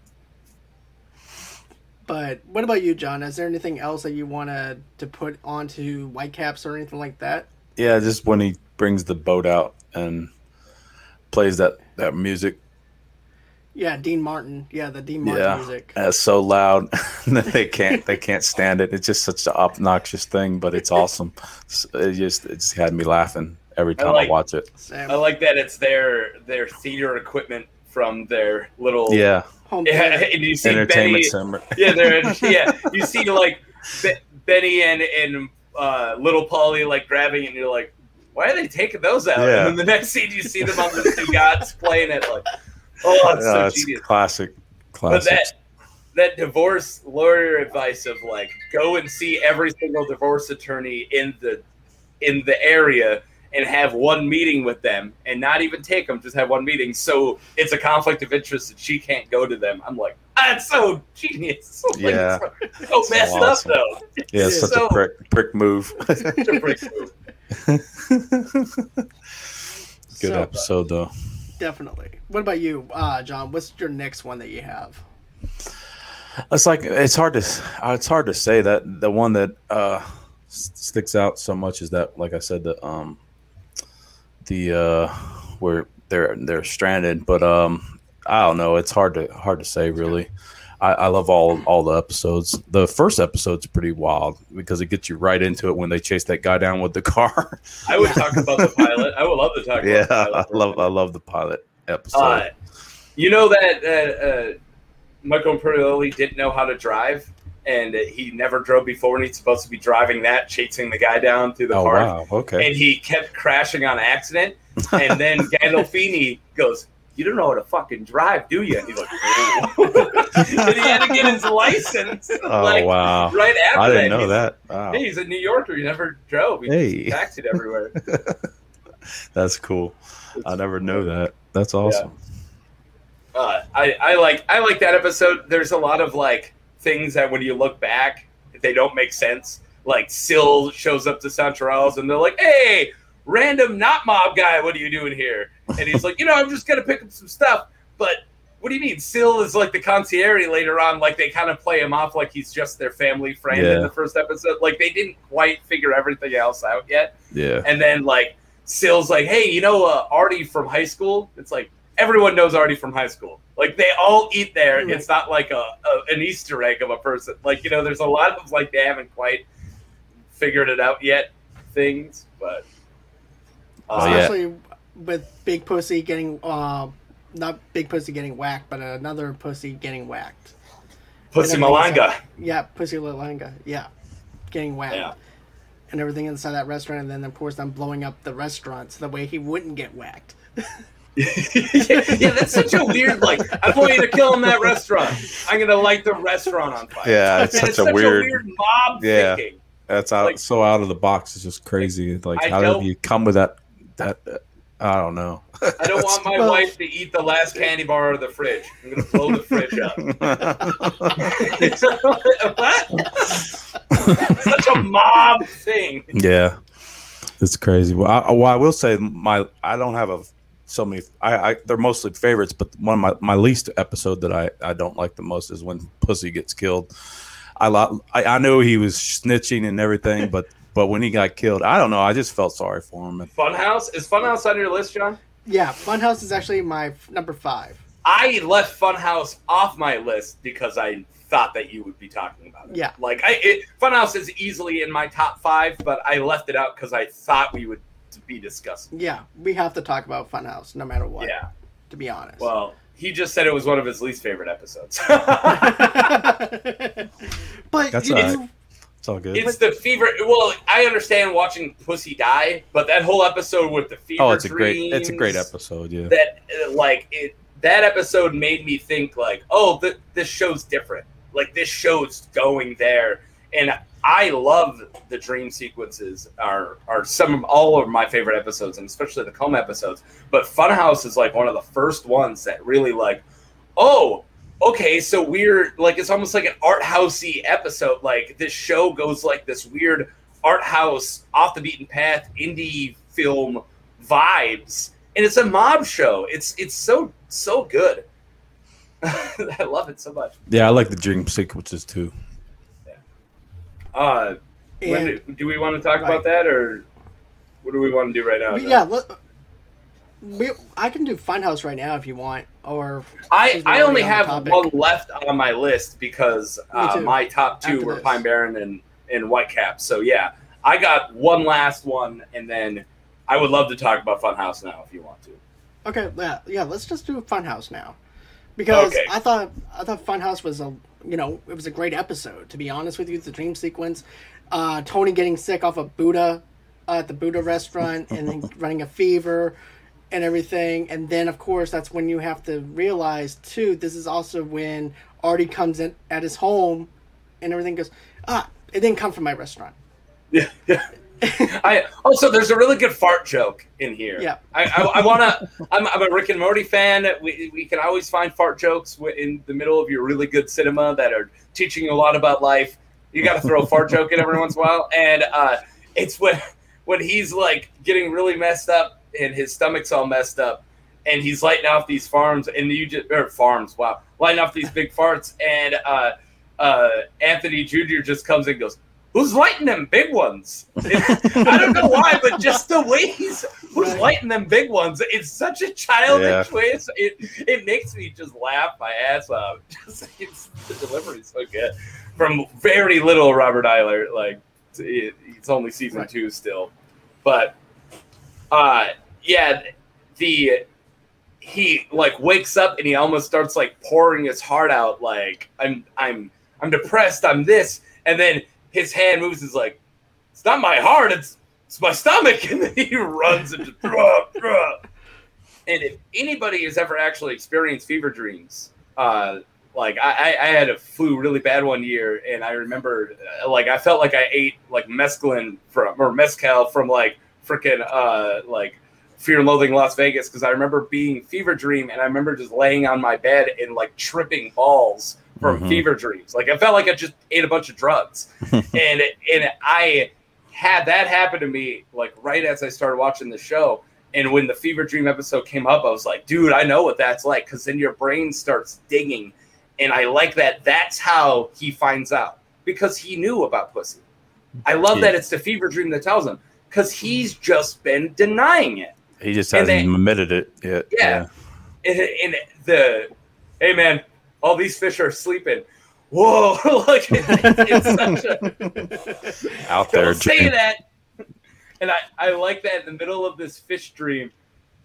A: But what about you, John? Is there anything else that you wanted to put onto Whitecaps or anything like that?
C: yeah, just when he brings the boat out and plays that that music.
A: Yeah, Dean Martin. Yeah, the Dean Martin
C: Yeah,
A: music.
C: and it's so loud that (laughs) they can't they can't stand it. It's just such an obnoxious thing, but it's awesome. It just it just had me laughing every time I,
B: like-
C: watch it.
A: Sam,
B: I like that it's their their theater equipment from their little
C: Yeah,
A: home
B: Yeah, and you see
C: entertainment
B: Benny,
C: center. (laughs)
B: yeah, they're yeah. You see like Be- Benny and and uh, little Paulie like grabbing and you're like, why are they taking those out?
C: Yeah.
B: And then the next scene, you see them on the two gods playing it. Like, oh, it's
C: Yeah,
B: so
C: it's
B: genius.
C: classic.
B: But that that divorce lawyer advice of like go and see every single divorce attorney in the in the area and have one meeting with them and not even take them just have one meeting so it's a conflict of interest and she can't go to them i'm like that's so genius (laughs) Like,
C: Yeah.
B: it's so
C: So
B: messed
C: awesome.
B: up though
C: yeah, it's (laughs) such
B: so-
C: a prick prick move. (laughs)
B: Such a brick move.
C: Good
A: So, uh,
C: episode though.
A: Definitely. What about you, uh, John? What's your next one that you have?
C: It's like it's hard to it's hard to say that the one that uh, sticks out so much is that, like I said, the um, the uh, where they're they're stranded. But um, I don't know. It's hard to hard to say really. I, I love all all the episodes. The first episode's pretty wild because it gets you right into it when they chase that guy down with the car.
B: I would talk about the pilot. I would love to talk.
C: yeah,
B: about the
C: I love I love the pilot episode.
B: Uh, you know that uh, uh, Michael Imperioli didn't know how to drive, and he never drove before, and he's supposed to be driving that, chasing the guy down through the
C: oh
B: park,
C: wow, okay.
B: and he kept crashing on accident. And then (laughs) Gandolfini goes, "You don't know how to fucking drive, do you?" And he's like, "Oh." and he had (laughs) to get his license.
C: oh (laughs)
B: like,
C: wow,
B: Right after
C: I didn't
B: that,
C: know that. Wow,
B: Hey, he's a New Yorker. He never drove. He
C: Hey.
B: taxied everywhere. (laughs)
C: that's cool. I never know that. That's awesome.
B: uh, I, I like I like that episode. There's a lot of like things that when you look back, they don't make sense. Like Syl shows up to San Charles and they're like, "Hey, random not mob guy, what are you doing here?" And he's like, "You know, I'm just gonna pick up some stuff." But what do you mean? Syl is like the concierge later on. Like they kind of play him off like he's just their family friend in the first episode. Like they didn't quite figure everything else out yet.
C: Yeah,
B: And then like Syl's like, hey, you know uh, Artie from high school? It's like everyone knows Artie from high school. Like they all eat there.
A: Right.
B: It's not like a, a an Easter egg of a person. Like you know, there's a lot of like they haven't quite figured it out yet things, but
C: Oh, yeah.
A: Especially with Big Pussy getting, uh, not Big Pussy getting whacked, but another pussy getting whacked.
B: Pussy Malanga.
A: inside- Yeah, Pussy Lalanga. Yeah, getting whacked.
B: Yeah.
A: And everything inside that restaurant, and then of course I'm blowing up the restaurant so that way he wouldn't get whacked. (laughs)
B: yeah, that's such a weird like. I want you to kill him in that restaurant. I'm gonna light the restaurant on fire.
C: yeah. It's (laughs)
B: And
C: such a weird.
B: mob
C: Yeah.
B: thinking.
C: That's out
B: like-
C: so out of the box. It's just crazy. Like
B: I
C: how
B: don't-
C: did you come with that? That uh, I don't know.
B: I don't (laughs) want my wife to eat the last candy bar out of the fridge. I'm gonna blow the fridge up. what? (laughs) Such a mob thing.
C: yeah, it's crazy. Well, I, well, I will say my I don't have a so many. I, I they're mostly favorites, but one of my my least episode that I I don't like the most is when Pussy gets killed. I I, I knew he was snitching and everything, but but when he got killed, I don't know. I just felt sorry for him. And
B: Funhouse is Funhouse on your list, John?
A: Yeah, Funhouse is actually my f- number five.
B: I left Funhouse off my list because I thought that you would be talking about it.
A: Yeah.
B: like I it, Funhouse is easily in my top five, but I left it out because I thought we would be discussing.
A: Yeah, we have to talk about Funhouse no matter what.
B: Yeah.
A: To be honest.
B: Well, he just said it was one of his least favorite episodes. (laughs) (laughs)
A: but
C: That's
A: you
C: right. It's all good.
B: It's the fever. Well, I understand watching Pussy die, but that whole episode with the fever.
C: oh, it's a great it's a great episode. Yeah.
B: That like it. That episode made me think like, oh, th- this show's different. Like this show's going there, and I love the dream sequences. Are are some of all of my favorite episodes, and especially the Coma episodes. But Funhouse is like one of the first ones that really like, oh, okay, so we're like it's almost like an art housey episode. Like this show goes like this weird art house, off the beaten path, indie film vibes, and it's a mob show. It's it's so so good. (laughs) I love it so much.
C: Yeah, I like the dream sequences too.
B: Uh, when do, do we want to talk
A: Right.
B: about that, or what do we want to do right now?
A: yeah, let, we, I can do Funhouse right now if you want, or
B: I, I only
A: on
B: have
A: topic.
B: one left on my list because uh, my top two
A: After
B: were
A: this.
B: Pine Barren and, and Whitecap. So yeah, I got one last one, and then I would love to talk about Funhouse now if you want to.
A: okay, yeah, yeah, let's just do Funhouse now, because
B: Okay.
A: I thought I thought Funhouse was a you know it was a great episode. To be honest with you, the dream sequence, uh, Tony getting sick off of Buddha uh, at the Buddha restaurant, and then (laughs) running a fever. And everything, and then of course that's when you have to realize too. This is also when Artie comes in at his home, and everything goes. Ah, it didn't come from my restaurant.
B: Yeah. yeah. (laughs) I also there's a really good fart joke in here.
A: Yeah.
B: I, I, I want to. I'm, I'm a Rick and Morty fan. We, we can always find fart jokes in the middle of your really good cinema that are teaching you a lot about life. You got to throw a fart joke in every once in a while, and uh, it's when when he's like getting really messed up and his stomach's all messed up, and he's lighting off these farms, and you just or farms, wow, lighting off these big farts, and uh, uh, Anthony Jr. just comes and goes, who's lighting them big ones? I don't know why, but just the way he's who's lighting them big ones, it's such a childish
C: Yeah.
B: way. It's, it it makes me just laugh my ass off. (laughs) Just it's, the delivery's so good from very little Robert Iler. Like it, it's only season
A: Right.
B: two still, but uh, yeah, the he like wakes up and he almost starts like pouring his heart out like i'm i'm i'm depressed i'm this and then his hand moves is like it's not my heart it's it's my stomach (laughs) and then he runs and just (laughs) and if anybody has ever actually experienced fever dreams uh like I, I had a flu really bad one year and i remember uh, like i felt like i ate like mescaline from or mezcal from like freaking uh like Fear and Loathing Las Vegas because I remember being fever dream and I remember just laying on my bed and like tripping balls from
C: Mhm.
B: fever dreams. Like I felt like I just ate a bunch of drugs, (laughs) and and I had that happen to me like right as I started watching the show. And when the fever dream episode came up, I was like, dude, I know what that's like because then your brain starts digging, and I like that. That's how he finds out because he knew about pussy. I love
C: Yeah.
B: that it's the fever dream that tells him because he's just been denying it.
C: He just hasn't
B: they-
C: admitted it yet.
B: Yeah. and, and the hey man, all these fish are sleeping. Whoa, (laughs) like it's such a (laughs)
C: Out there.
B: don't say that. And I, I like that in the middle of this fish dream.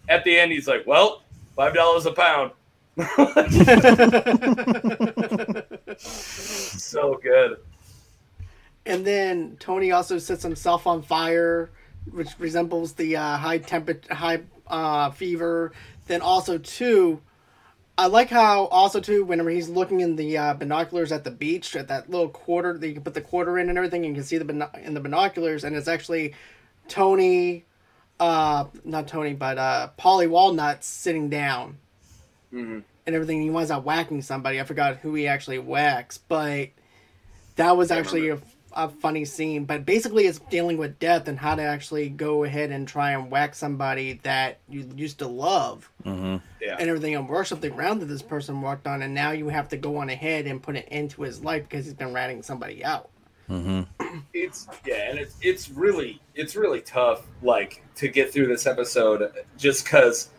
B: At the end, he's like, "Well, five dollars a pound." (laughs) so good.
A: And then Tony also sets himself on fire, which resembles the uh, high temperature, high uh, fever. Then also too, I like how also too whenever he's looking in the uh, binoculars at the beach at that little quarter that you can put the quarter in and everything, you can see the bino- in the binoculars, and it's actually Tony, uh, not Tony, but uh, Paulie Walnut sitting down
B: Mhm.
A: and everything. He winds up whacking somebody. I forgot who he actually whacks, but that was actually a, a funny scene. But basically, it's dealing with death and how to actually go ahead and try and whack somebody that you used to love
C: hmm
B: Yeah.
A: and everything and worship the ground that this person walked on, and now you have to go on ahead and put an end to his life because he's been ratting somebody out.
C: hmm (clears throat)
B: it's yeah and it's it's really it's really tough like to get through this episode just because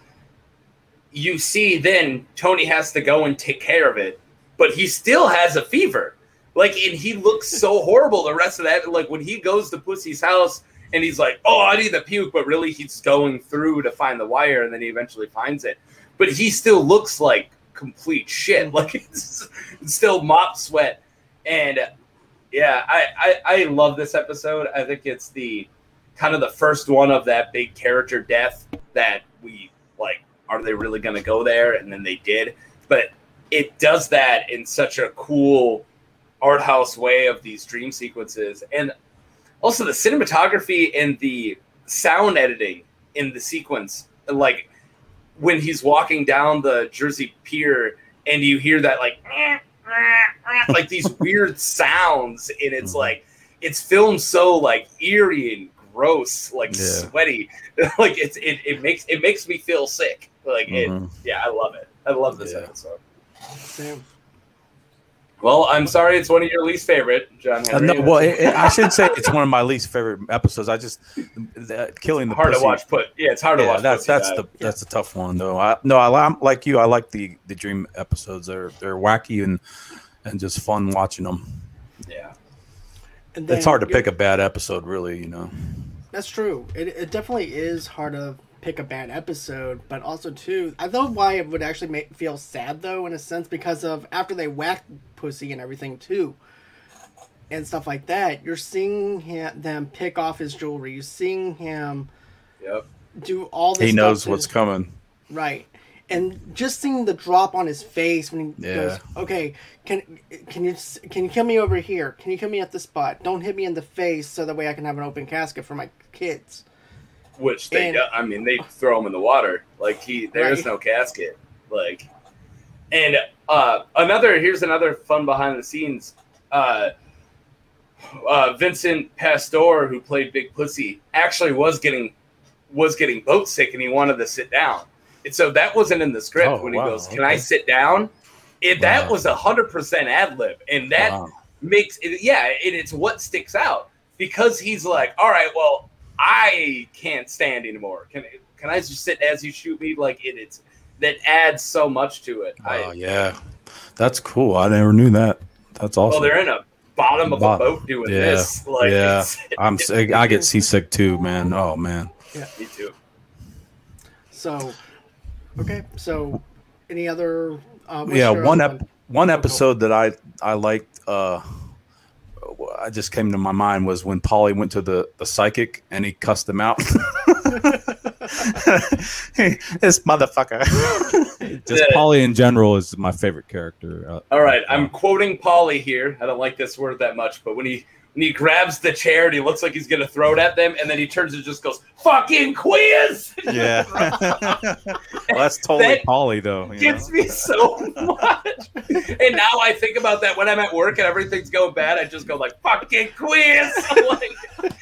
B: you see then tony has to go and take care of it but he still has a fever like and he looks so horrible the rest of that like when he goes to pussy's house and he's like oh i need the puke but really he's going through to find the wire and then he eventually finds it but he still looks like complete shit (laughs) like it's, it's still mop sweat and yeah, I, I I love this episode. I think it's the kind of the first one of that big character death that we like. Are they really going to go there? And then they did, but it does that in such a cool art house way of these dream sequences, and also the cinematography and the sound editing in the sequence, like when he's walking down the Jersey Pier and you hear that like (laughs) like these weird sounds and it's
C: Mhm.
B: like it's filmed so like eerie and gross like
C: Yeah.
B: sweaty (laughs) like it's it, it makes it makes me feel sick like it
C: Mhm.
B: yeah i love it i love this
C: Yeah.
B: episode
A: Same.
B: Well i'm sorry it's one of your least favorite john
C: Uh,
B: Henry.
C: no, well, it, it- I should say it's one of my least favorite episodes. I just the, killing the
B: hard
C: pussy,
B: to watch put yeah it's hard to watch
C: that's that's
B: Die.
C: the that's a tough one though. I, no, I I'm like you. I like the the dream episodes. They're they're wacky and and just fun watching them.
B: yeah
A: And
C: It's hard to pick a bad episode, really. You know.
A: That's true. It, it definitely is hard to pick a bad episode, but also too, I know why it would actually make feel sad though, in a sense, because of after they whacked Pussy and everything too, and stuff like that. You're seeing him, them pick off his jewelry. You're seeing him
B: yep
A: do all this.
C: He
A: stuff
C: knows
A: to-
C: what's coming.
A: right. And just seeing the drop on his face when he
C: Yeah.
A: goes, "Okay, can can you can you kill me over here? Can you kill me at this spot? Don't hit me in the face, so that way I can have an open casket for my kids."
B: Which they
A: And-
B: i mean they throw him in the water. Like he there's
A: Right.
B: no casket. Like and uh another here's another fun behind the scenes. Uh uh vincent pastor who played big pussy actually was getting was getting boat sick and he wanted to sit down. And so that wasn't in the script
C: Oh,
B: when he goes can i sit down? It that was a hundred percent ad lib. And that
C: Wow.
B: makes it. Yeah, it, it's what sticks out because he's like, all right, well, I can't stand anymore. Can can I just sit as you shoot me? Like it, it's that adds so much to it.
C: Oh
B: I,
C: yeah, that's cool. I never knew that. That's awesome.
B: well, they're in a bottom of a boat doing
C: Yeah,
B: this. Like,
C: yeah.
B: it's, (laughs)
C: I'm sick. I get seasick too, man. Oh man.
B: Yeah, me too.
A: So, okay. So, any other? Uh,
C: yeah, one
A: other
C: ep- one episode that I I liked. Uh, I just came to my mind was when Paulie went to the the psychic and he cussed him out. hey, (laughs) this motherfucker. (laughs) just
B: Yeah.
C: Paulie in general is my favorite character. Uh,
B: All right, I'm quoting Paulie here. I don't like this word that much, but when he when he grabs the chair and he looks like he's gonna throw it at them, and then he turns and just goes "fucking quiz."
C: yeah, (laughs) well, that's totally
B: That
C: Paulie though. you know?
B: gets me so (laughs) much. And now I think about that when I'm at work and everything's going bad. I just go like "fucking quiz." (laughs) Like-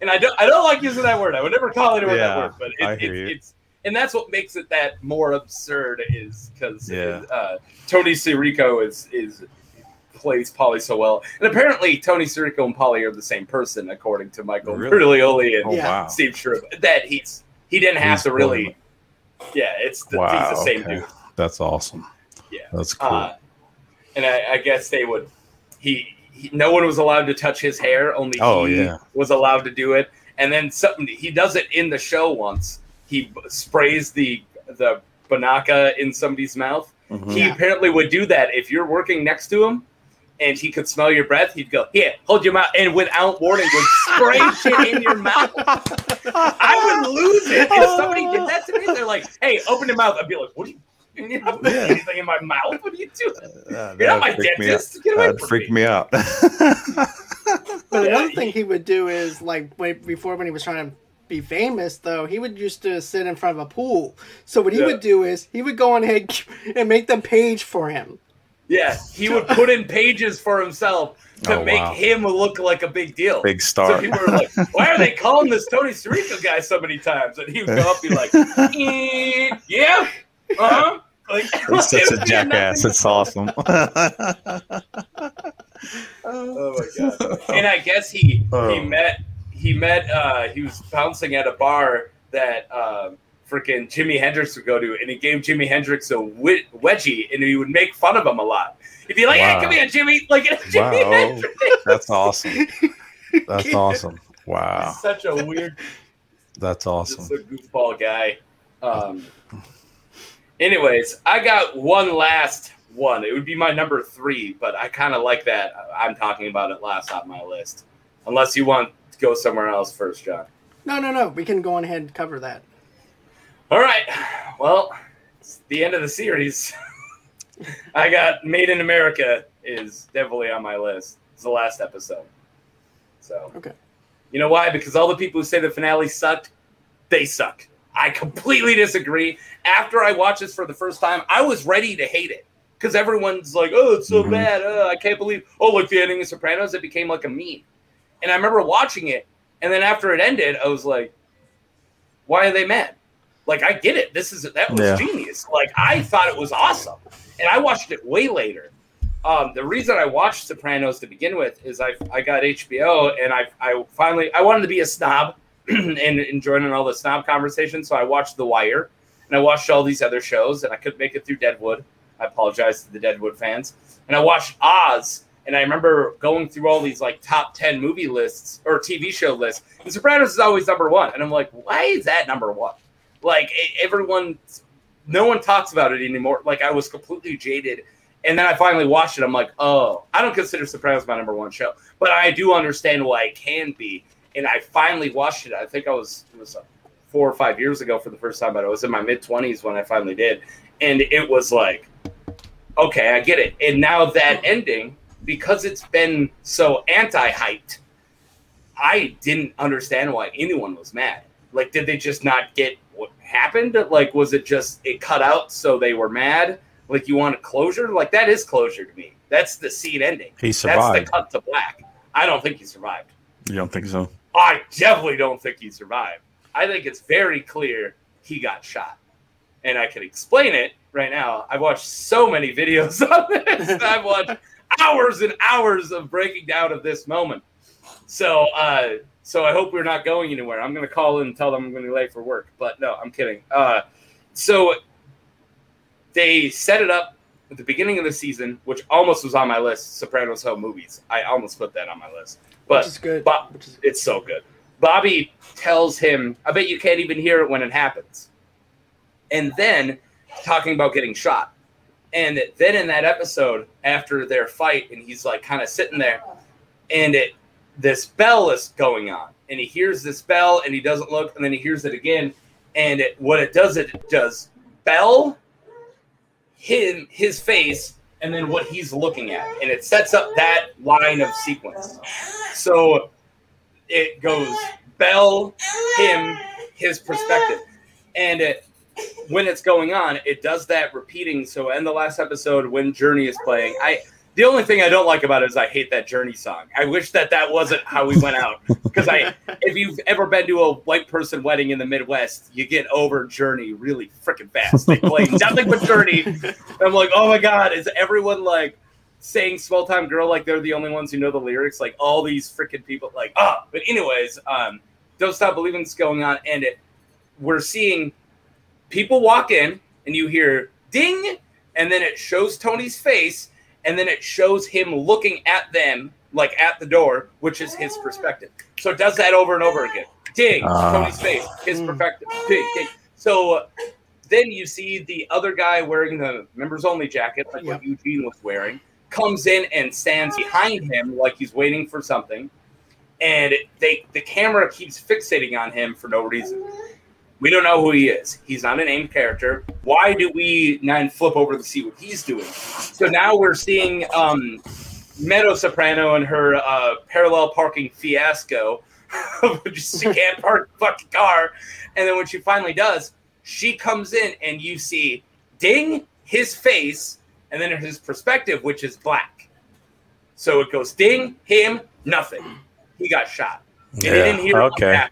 B: and I don't I don't like using that word. I would never call anyone that word, but it, it, it's and that's what makes it that more absurd is because
C: Yeah.
B: uh, Tony Sirico is is plays Paulie so well, and apparently Tony Sirico and Paulie are the same person according to Michael
C: Really?
B: Imperioli and
C: Oh wow!
B: Steve Schirripa. That he's he didn't have to really.
C: born.
B: Yeah, it's the,
C: Wow,
B: he's the same
C: okay.
B: dude.
C: That's awesome.
B: Yeah.
C: That's cool.
B: Uh, and I, I guess they would. He, he, no one was allowed to touch his hair. Only
C: Oh,
B: he
C: yeah.
B: was allowed to do it. And then something he does it in the show once. He b- sprays the the Binaca in somebody's mouth.
C: Mhm.
B: He
A: Yeah.
B: apparently would do that if you're working next to him. And he could smell your breath. He'd go, "Here, hold your mouth," and without warning, would spray (laughs) shit in your mouth. I would lose it if somebody did that to me. They're like, "Hey, open your mouth." I'd be like, "What are you? You're putting
C: Yeah.
B: anything in my mouth. What are you doing?
C: Yeah,
B: You're not my
C: that'd freak me out.
B: dentist. Get away
C: That'd
B: from
C: freak
B: me."
C: me out. (laughs)
A: But
B: Yeah,
A: another thing he would do is like wait, before when he was trying to be famous though, he would used to sit in front of a pool. So what he
B: Yeah.
A: would do is he would go on ahead and make them page for him.
B: Yeah, he would put in pages for himself to
C: Oh,
B: make
C: wow.
B: him look like a big deal.
C: Big
B: So
C: star.
B: people were like, "Why are they calling this Tony Sirico guy so many times?" And he would go up and be like, "Eh, "Yeah, uh huh." Like, (laughs)
C: He's such a (laughs) jackass. It's awesome. (laughs)
B: Oh my god! And I guess he he
C: Oh.
B: met he met uh he was bouncing at a bar that um freaking Jimi Hendrix would go to, and he gave Jimi Hendrix a wed- wedgie, and he would make fun of him a lot. He'd be like, "Hey,
C: Wow.
B: come here, Jimmy!" Like (laughs) Jimi
C: Wow.
B: Hendrix.
C: That's awesome. That's (laughs) awesome. Wow.
B: He's such a weird,
C: That's
B: just
C: awesome.
B: a goofball guy. Um. Anyways, I got one last one. It would be my number three, but I kind of like that. I'm talking about it last on my list. Unless you want to go somewhere else first, John.
A: No, no, no. We can go on ahead and cover that.
B: All right. Well, it's the end of the series. (laughs) I got Made in America is definitely on my list. It's the last episode. So,
A: Okay.
B: you know why? Because all the people who say the finale sucked, they suck. I completely disagree. After I watched this for the first time, I was ready to hate it because everyone's like, "Oh, it's so
C: Mhm.
B: bad. Oh, I can't believe." Oh, like the ending of Sopranos, it became like a meme. And I remember watching it, and then after it ended, I was like, "Why are they mad?" Like I get it. This is that was
C: Yeah.
B: genius. Like I thought it was awesome, and I watched it way later. Um, the reason I watched Sopranos to begin with is I I got HBO and I I finally I wanted to be a snob (clears throat) and, and all the snob conversations, so I watched The Wire and I watched all these other shows and I couldn't make it through Deadwood. I apologize to the Deadwood fans. And I watched Oz and I remember going through all these like top ten movie lists or TV show lists. And Sopranos is always number one, and I'm like, why is that number one? Like everyone, no one talks about it anymore. Like I was completely jaded, and then I finally watched it. I'm like, oh, I don't consider Sopranos my number one show, but I do understand why it can be. And I finally watched it. I think I was it was uh, four or five years ago for the first time, but I was in my mid twenties when I finally did, and it was like, okay, I get it. And now that ending, because it's been so anti-hyped, I didn't understand why anyone was mad. Like, did they just not get happened? Like, was it just it cut out so they were mad? Like, you want a closure? Like, that is closure to me. That's the scene ending.
C: He survived.
B: That's the cut to black. I don't think he survived.
C: You don't think so?
B: I definitely don't think he survived. I think it's very clear he got shot. And I can explain it right now. I've watched so many videos (laughs) on this. I've watched hours and hours of breaking down of this moment. So, uh, so I hope we're not going anywhere. I'm going to call in and tell them I'm going to be late for work. But no, I'm kidding. Uh, so they set it up at the beginning of the season, which almost was on my list. Sopranos home movies. I almost put that on my list, but
A: Which is good.
B: Bob,
A: Which is-
B: it's so good. Bobby tells him, "I bet you can't even hear it when it happens," and then talking about getting shot. And then in that episode, after their fight, and he's like kind of sitting there, and it this bell is going on, and he hears this bell, and he doesn't look, and then he hears it again, and it, what it does, it does bell, him, his face, and then what he's looking at, and it sets up that line of sequence. So it goes bell, him, his perspective, and it when it's going on, it does that repeating. So in the last episode, when Journey is playing, I the only thing I don't like about it is I hate that Journey song. I wish that that wasn't how we went out because I, if you've ever been to a white person wedding in the Midwest, you get over Journey really freaking fast. They play nothing but Journey. I'm like, oh my god, is everyone like saying "Small Time Girl" like they're the only ones who know the lyrics? Like all these freaking people, like ah. But anyways, um, don't stop believing it's going on, and it, we're seeing people walk in and you hear ding and then it shows tony's face and then it shows him looking at them like at the door which is his perspective. So it does that over and over again. Ding
C: Ah.
B: tony's face his
A: Mm.
B: perspective. Ding, ding. so uh, then you see the other guy wearing the members only jacket like what eugene was wearing comes in and stands behind him like he's waiting for something. And they the camera keeps fixating on him for no reason we don't know who he is. He's not a named character. Why do we then flip over to see what he's doing? So now we're seeing um, Meadow Soprano and her uh, parallel parking fiasco. (laughs) Just she can't park the fucking car. And then when she finally does, she comes in and you see ding his face and then his perspective, which is black. So it goes ding him nothing. He got shot. And
C: Yeah,
B: didn't hear
C: okay.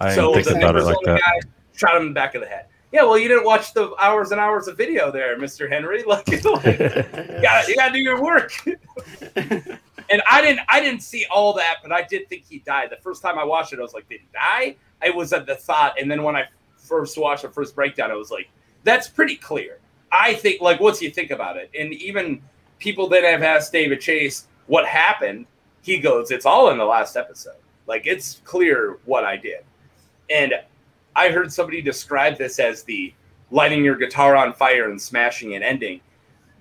C: I didn't
B: So
C: think about it like that.
B: guy shot him in the back of the head. Yeah, well, you didn't watch the hours and hours of video there, Mister Henry. (laughs) Like, you gotta, you gotta (laughs) do your work. (laughs) and I didn't, I didn't see all that, but I did think he died. The first time I watched it, I was like, did he die? I was at the thought, and then when I first watched the first breakdown, I was like, that's pretty clear. I think, like, once you think about it, and even people that have asked David Chase what happened, he goes, it's all in the last episode. Like, it's clear what I did. And I heard somebody describe this as the lighting your guitar on fire and smashing it ending.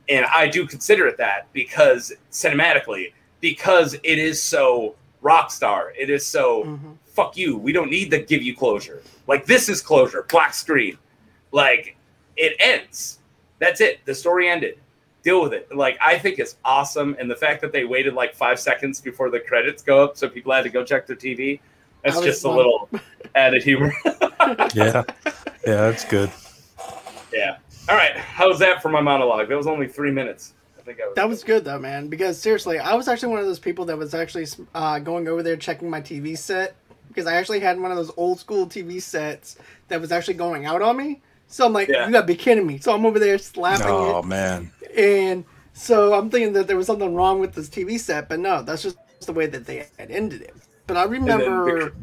B: And I do consider it that because cinematically, because it is so rock star, it is so
A: Mhm.
B: fuck you. We don't need to give you closure. Like this is closure, black screen. Like it ends. That's it. The story ended. Deal with it. Like I think it's awesome, and the fact that they waited like five seconds before the credits go up, so people had to go check their TV. That's just a little (laughs) added humor. (laughs)
C: Yeah, yeah, that's good.
B: yeah. All right. How's that for my monologue? That was only three minutes. I think I was.
A: That was good though, man. Because seriously, I was actually one of those people that was actually uh, going over there checking my TV set because I actually had one of those old school TV sets that was actually going out on me. So I'm like,
B: Yeah.
A: you gotta be kidding me. So I'm over there slapping
C: Oh
A: it,
C: man,
A: and so I'm thinking that there was something wrong with this TV set, but no, that's just the way that they had ended it. But I remember.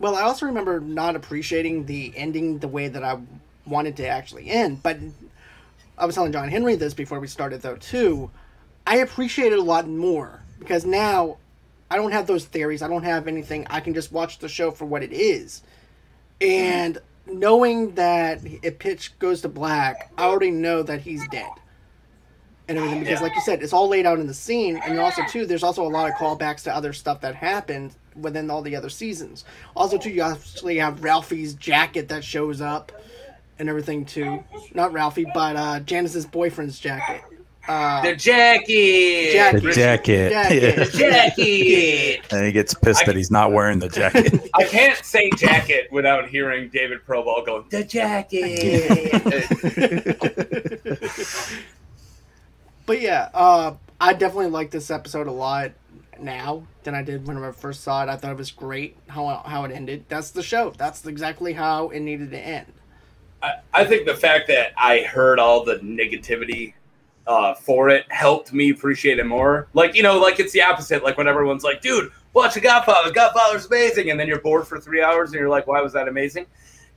A: Well, I also remember not appreciating the ending the way that I wanted to actually end. But I was telling John Henry this before we started, though, too. I appreciate it a lot more because now I don't have those theories. I don't have anything. I can just watch the show for what it is. And knowing that if Pitch goes to black, I already know that he's dead. And everything because,
B: Yeah.
A: like you said, it's all laid out in the scene, and also too, there's also a lot of callbacks to other stuff that happened within all the other seasons. Also, too, you actually have Ralphie's jacket that shows up, and everything too. Not Ralphie, but uh, Janice's boyfriend's jacket. Uh,
B: The jacket.
A: Jacket.
C: the jacket.
A: Jacket. (laughs)
C: Yeah.
B: Jacket.
C: And he gets pissed that he's not wearing the jacket. (laughs)
B: I can't say jacket without hearing David Proval going, the jacket. (laughs)
A: But yeah, uh, I definitely like this episode a lot now than I did when I first saw it. I thought it was great how how it ended. That's the show. That's exactly how it needed to end.
B: I, I think the fact that I heard all the negativity uh, for it helped me appreciate it more. Like you know, like it's the opposite. Like when everyone's like, "Dude, watch The Godfather. Godfather's amazing," and then you're bored for three hours and you're like, "Why was that amazing?"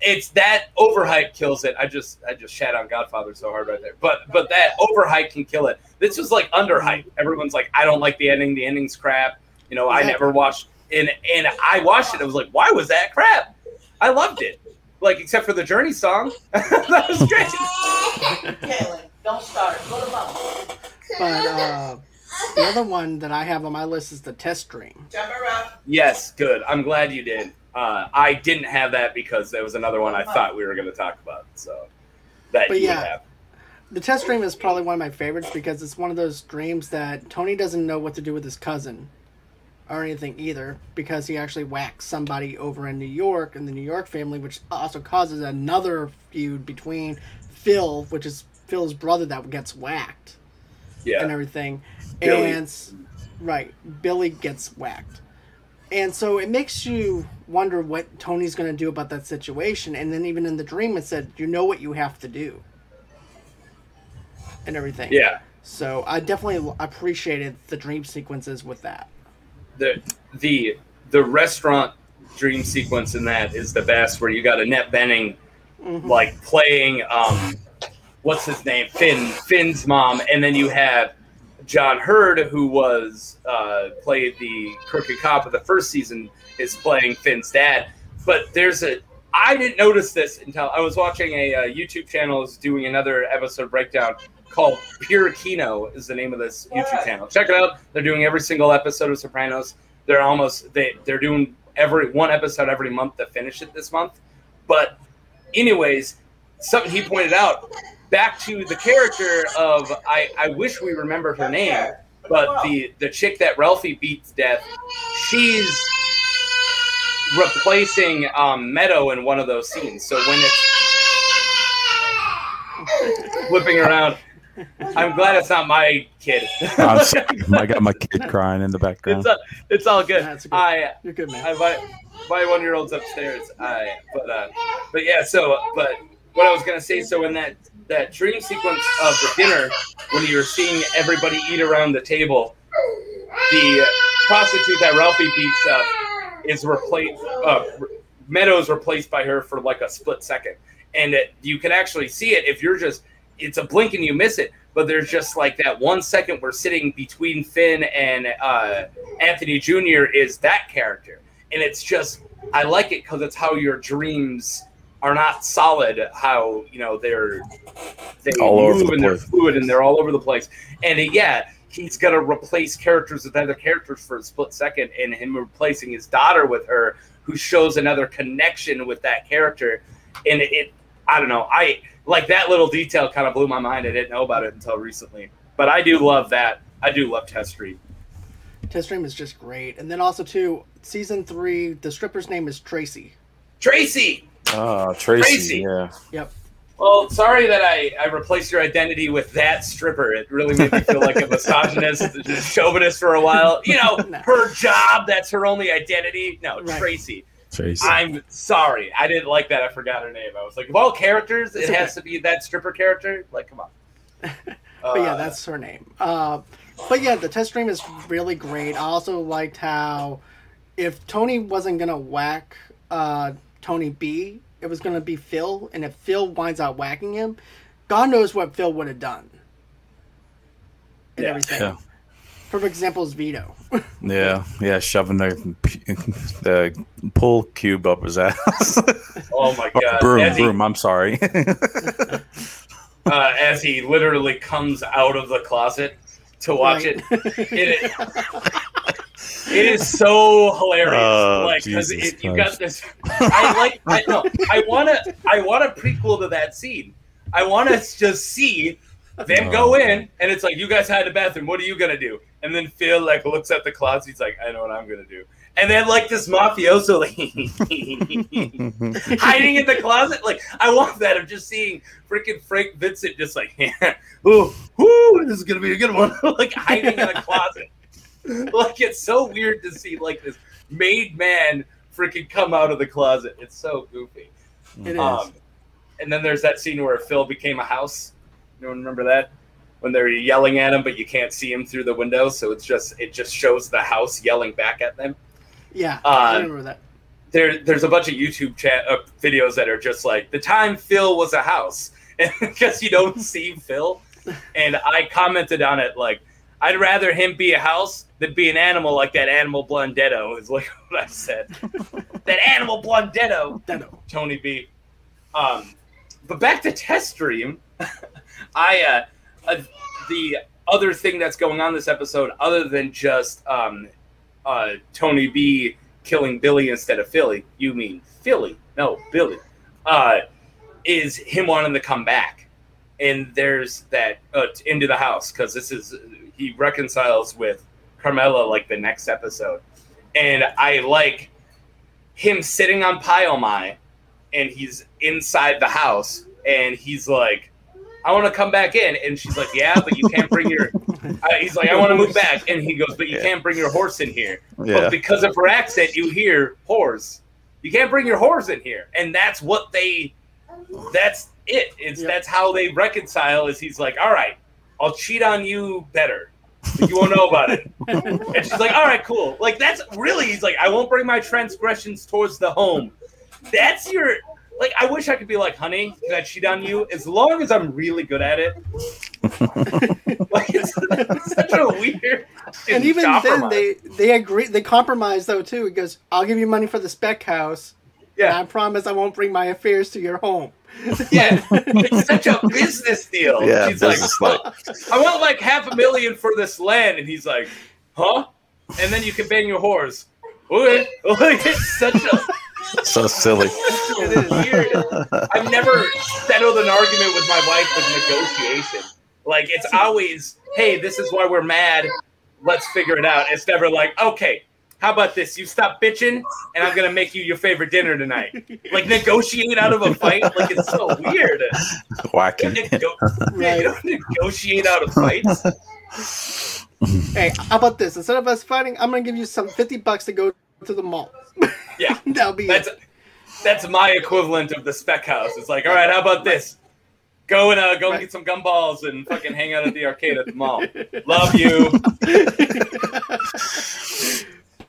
B: It's that overhype kills it. I just I just shat on Godfather so hard right there. But but that overhype can kill it. This was like underhype. Everyone's like, "I don't like the ending. The ending's crap." You know, I never watched and and I watched it. I was like, "Why was that crap?" I loved it. Like except for the Journey song, (laughs) that was great. (laughs)
D: Kaylin, don't start. Go to mom.
A: But uh, the other one that I have on my list is the test dream.
D: Jump around.
B: Yes, good. I'm glad you did. Uh, I didn't have that because there was another one I thought we were going to talk about. So that
A: But
B: you
A: yeah.
B: have.
A: The test dream is probably one of my favorites because it's one of those dreams that Tony doesn't know what to do with his cousin or anything either because he actually whacks somebody over in New York in the New York family, which also causes another feud between Phil, which is Phil's brother that gets whacked
B: Yeah.
A: and everything.
B: Billy.
A: And right, Billy gets whacked. And so it makes you wonder what Tony's going to do about that situation. And then even in the dream, it said, "You know what you have to do," and everything.
B: yeah.
A: So I definitely appreciated the dream sequences with that.
B: The the the restaurant dream sequence in that is the best, where you got Annette Bening
A: Mhm.
B: like playing um, what's his name, Finn Finn's mom, and then you have John Heard, who was uh, played the crooked cop of the first season, is playing Finn's dad. But there's a I didn't notice this until I was watching a uh, YouTube channel is doing another episode breakdown called Pure Kino is the name of this YouTube channel. Check it out. They're doing every single episode of Sopranos. They're almost they they're doing every one episode every month to finish it this month. But anyways, something he pointed out back to the character of I, I wish we remember her name, but the the chick that Ralphie beats death, she's replacing um, Meadow in one of those scenes. So when it's (laughs) flipping around, (laughs) I'm glad it's not my kid. (laughs)
C: I'm sorry. (laughs) I got my kid crying in the background.
B: it's, all, it's all good.
A: That's good.
B: I
A: You're good, man.
B: I my my one year old's upstairs. I but uh but yeah. So but what I was gonna say. So in that that dream sequence of the dinner, when you're seeing everybody eat around the table, the prostitute that Ralphie beats up is replaced. Uh, Meadows replaced by her for like a split second, and it, you can actually see it if you're just. It's a blink and you miss it, but there's just like that one second we're sitting between Finn and uh, Anthony Jr. is that character, and it's just I like it because it's how your dreams are not solid. How you know they're they
C: All over
B: move
C: the
B: and they're fluid and they're all over the place. And uh, yeah, he's gonna replace characters with other characters for a split second, and him replacing his daughter with her, who shows another connection with that character. And it, it I don't know, I like that little detail kind of blew my mind. I didn't know about it until recently, but I do love that. I do love Test Dream.
A: Test dream is just great. And then also too, season three, the stripper's name is Tracy.
B: Tracy.
C: Oh, Tracy.
B: Tracy.
C: Yeah.
A: Yep.
B: Well, sorry that I, I replaced your identity with that stripper. It really made me feel like a misogynist, (laughs) chauvinist for a while. You know, (laughs)
A: No.
B: her job, that's her only identity. No,
A: Right.
B: Tracy.
C: Tracy.
B: I'm sorry. I didn't like that. I forgot her name. I was like, of all characters, it has to be that stripper character. Like, come on. (laughs)
A: But yeah,
B: Uh,
A: that's her name. Uh, but yeah, the test dream is really great. I also liked how if Tony wasn't gonna whack uh, Tony B, it was gonna be Phil, and if Phil winds up whacking him, God knows what Phil would have done. And
B: Yeah.
A: everything.
C: Yeah.
A: Perfect example is Vito.
C: Yeah. Yeah. Shoving the the pull cube up his ass.
B: oh my
C: Or
B: god!
C: broom.
B: as, he,
C: Broom. I'm sorry. (laughs)
B: uh, as he literally comes out of the closet to watch
A: Right.
B: it, it, it is so hilarious.
C: Oh,
B: like because
C: Jesus
B: you got this. I like. I no. I want to. I want a prequel to that scene. I want to just see them go
C: Oh.
B: in, and it's like you guys had the bathroom. What are you gonna do? And then Phil like looks at the closet. He's like, I know what I'm gonna do. And then like this mafioso like (laughs) hiding in the closet. Like I want that of just seeing freaking Frank Vincent just like, (laughs) ooh, ooh, this is gonna be a good one. (laughs) like hiding in a closet. like it's so weird to see like this made man freaking come out of the closet. It's so goofy.
A: It is.
B: Um, and then there's that scene where Phil became a house. You don't remember that? When they're yelling at him, but you can't see him through the window, so it's just it just shows the house yelling back at them.
A: Yeah,
B: Uh,
A: I remember that.
B: There, there's a bunch of YouTube chat uh, videos that are just like the time Phil was a house, (laughs) because you don't (laughs) see Phil. And I commented on it like, I'd rather him be a house than be an animal like that animal Blundetto (laughs) is like what I said. that animal Blundetto.
A: Deno.
B: Tony B. Um, but back to test dream. I uh, uh, the other thing that's going on this episode, other than just um, uh, Tony B killing Billy instead of Philly, you mean Philly? No, Billy. Uh, is him wanting to come back, and there's that uh, into the house because this is he reconciles with Carmela like the next episode, and I like him sitting on Pie-O-My and he's inside the house and he's like i want to come back in and she's like yeah but you can't bring your (laughs) uh, he's like i want to move (laughs) back and he goes but you
C: Yeah.
B: can't bring your horse in here
C: Yeah.
B: but because of her accent you hear horse you can't bring your horse in here and that's what they that's it it's
A: Yeah.
B: that's how they reconcile is he's like all right i'll cheat on you better but you won't know about it (laughs) and she's like, all right, cool. Like, that's really, he's like, I won't bring my transgressions towards the home. That's your, like, I wish I could be like, honey, can I cheat on you? As long as I'm really good at it. (laughs) like, it's, it's such a weird.
A: And even then, they they agree. They compromise though too. He goes, "I'll give you money for the spec house. Yeah and I promise I won't bring my affairs to your home." (laughs)
B: yeah. It's such a business deal.
C: Yeah,
B: She's like,
C: business like.
B: I want like half a million for this land. And he's like, huh? And then you can bang your horse. Okay. (laughs) Like, it's such a.
C: So silly.
A: It is.
B: weird. I've never settled an argument with my wife with negotiation. Like it's always, hey, this is why we're mad. Let's figure it out. It's never like, okay, how about this? You stop bitching, and I'm gonna make you your favorite dinner tonight. Like negotiate out of a fight. Like it's so weird. You
C: Wacky.
B: don't, nego-
A: Right.
B: you don't negotiate out of fights.
A: Hey, how about this? Instead of us fighting, I'm gonna give you some fifty bucks to go to the mall.
B: Yeah, (laughs)
A: That'll be
B: that's
A: it.
B: that's my equivalent of the spec house. It's like, all right, how about this? Go and uh, go and
A: Right.
B: get some gumballs and fucking hang out at the arcade at the mall. (laughs) Love you. (laughs)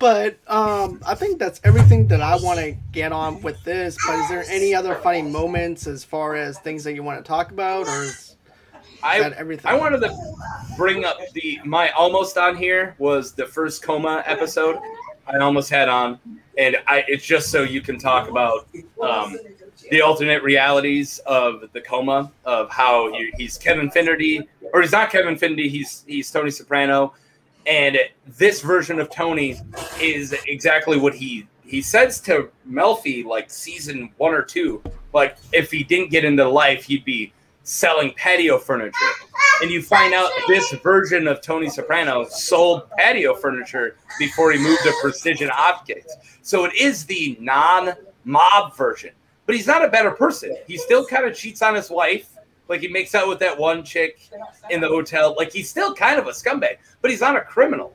A: But um, I think that's everything that I want to get on with this. But is there any other funny moments as far as things that you want to talk about, or is
B: I
A: that everything?
B: I wanted to bring up the my almost on here was the first coma episode I almost had on, and I it's just so you can talk about um, the alternate realities of the coma of how he, he's Kevin Finnerty or he's not Kevin Finnerty he's he's Tony Soprano, and this version of Tony is exactly what he he says to Melfi like season one or two. Like if he didn't get into life he'd be selling patio furniture and you find out this version of Tony Soprano sold patio furniture before he moved to Precision Optics. So it is the non-mob version, but he's not a better person. He still kind of cheats on his wife, like he makes out with that one chick in the hotel. Like he's still kind of a scumbag, but he's not a criminal,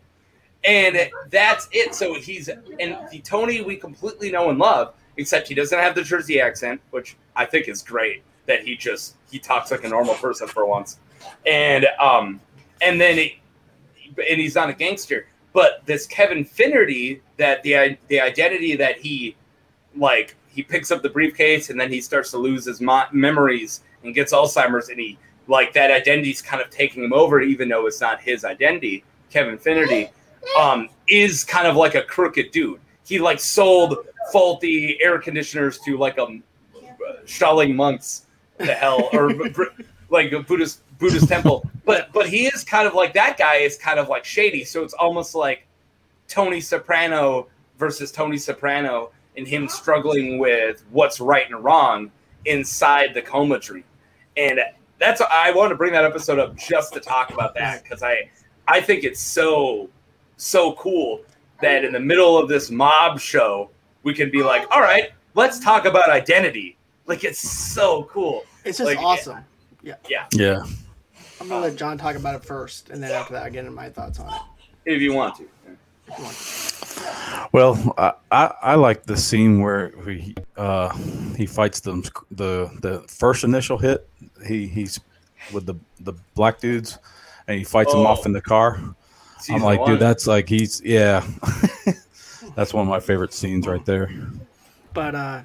B: and that's it. So he's and the Tony we completely know and love, except he doesn't have the Jersey accent, which I think is great. That he just he talks like a normal person for once. And um and then he, and he's not a gangster. But this kevin finnerty that the the identity that he like he picks up the briefcase and then he starts to lose his mo- memories and gets alzheimer's and he like that identity's kind of taking him over even though it's not his identity. Kevin finnerty um is kind of like a crooked dude. He like sold faulty air conditioners to like a Shaolin monks the hell or like a Buddhist Buddhist temple. But but he is kind of like that guy is kind of like shady. So it's almost like Tony Soprano versus Tony Soprano and him struggling with what's right and wrong inside the coma tree. And that's I want to bring that episode up just to talk about that because I I think it's so so cool that in the middle of this mob show we can be like, all right, let's talk about identity. Like it's so cool.
A: It's just
B: Like,
A: awesome.
C: Yeah. Yeah.
A: I'm gonna let John talk about it first, and then after that, I get into my thoughts on it.
B: If you want to.
C: Well, I, I, I like the scene where he uh, he fights them the the first initial hit. He he's with the the black dudes, and he fights him off
B: Oh.
C: in the car.
B: Season
C: I'm like,
B: one.
C: dude, that's like he's yeah. (laughs) that's one of my favorite scenes right there.
A: But uh,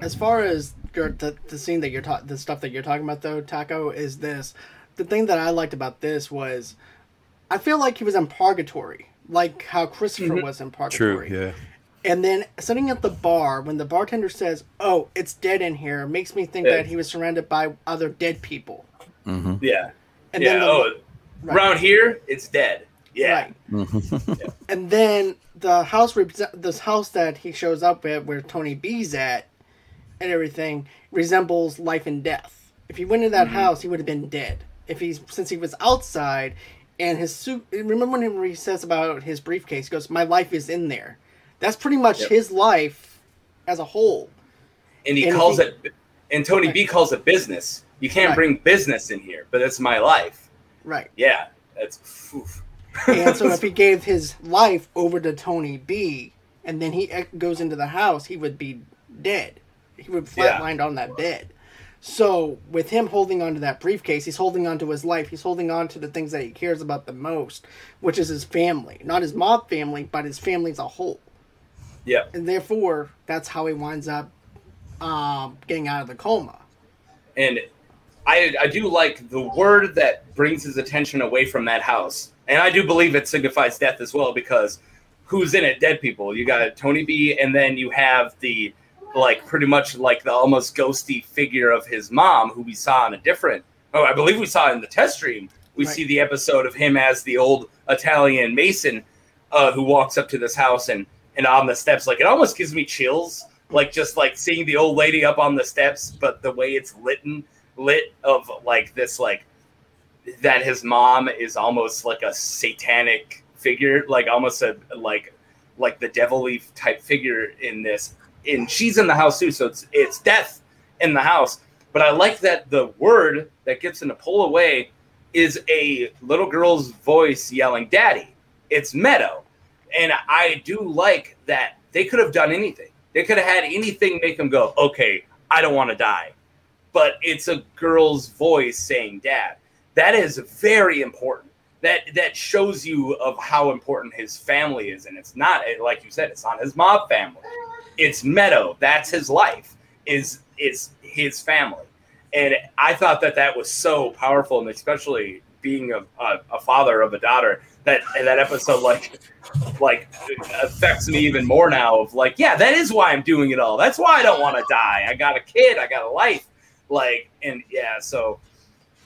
A: as far as your, the the scene that you're talking, the stuff that you're talking about though, Taco, is this. The thing that I liked about this was, I feel like he was in purgatory, like how Christopher was in
C: Mm-hmm. True.
A: purgatory.
C: Yeah.
A: And then sitting at the bar, when the bartender says, "Oh, it's dead in here," makes me think
B: Yeah.
A: that he was surrounded by other dead people.
B: yeah,
A: And
B: yeah.
A: then the,
B: oh,
A: right.
B: around here it's dead. Yeah,
A: Right. (laughs) and then the house, repre- this house that he shows up at, where Tony B's at, and everything resembles life and death. If he went into that mm-hmm. house, he would have been dead. If he's since he was outside, and his suit. Remember when he says about his briefcase? He goes, "My life is in there." That's pretty much
B: Yep.
A: his life as a whole.
B: and he
A: And
B: calls
A: he-
B: it, and Tony B calls it business. You can't
A: Right.
B: bring business in here, but it's my life.
A: Right.
B: Yeah, that's. oof.
A: And so if (laughs) he gave his life over to Tony B, and then he e- goes into the house, he would be dead. He would
B: Yeah.
A: flatlined on that bed. So with him holding on to that briefcase, he's holding on to his life. He's holding on to the things that he cares about the most, which is his family, not his mob family, but his family as a whole.
B: yeah,
A: And therefore, that's how he winds up um, getting out of the coma.
B: and I I do like the word that brings his attention away from that house, and I do believe it signifies death as well because who's in it? Dead people. You got Tony B, and then you have the like pretty much like the almost ghosty figure of his mom, who we saw in a different. Oh, I believe we saw in the test dream. We
A: Right.
B: see the episode of him as the old Italian mason uh, who walks up to this house and and on the steps. Like it almost gives me chills. Like just like seeing the old lady up on the steps, but the way it's lit lit of like this like that his mom is almost like a satanic figure, like almost a like like the devilly type figure in this. And she's in the house too, so it's it's death in the house. But I like that the word that gets him to pull away is a little girl's voice yelling "Daddy." It's Meadow, and I do like that they could have done anything. They could have had anything make him go, "Okay, I don't want to die," but it's a girl's voice saying "Dad." That is very important. That that shows you of how important his family is, and it's not like you said, it's not his mob family. It's Meadow. That's his life. Is is his family, and I thought that that was so powerful, and especially being a, a, a father of a daughter, that that episode like like affects me even more now. Of like, yeah, that is why I'm doing it all. That's why I don't want to die. I got a kid. I got a life. Like, and yeah, so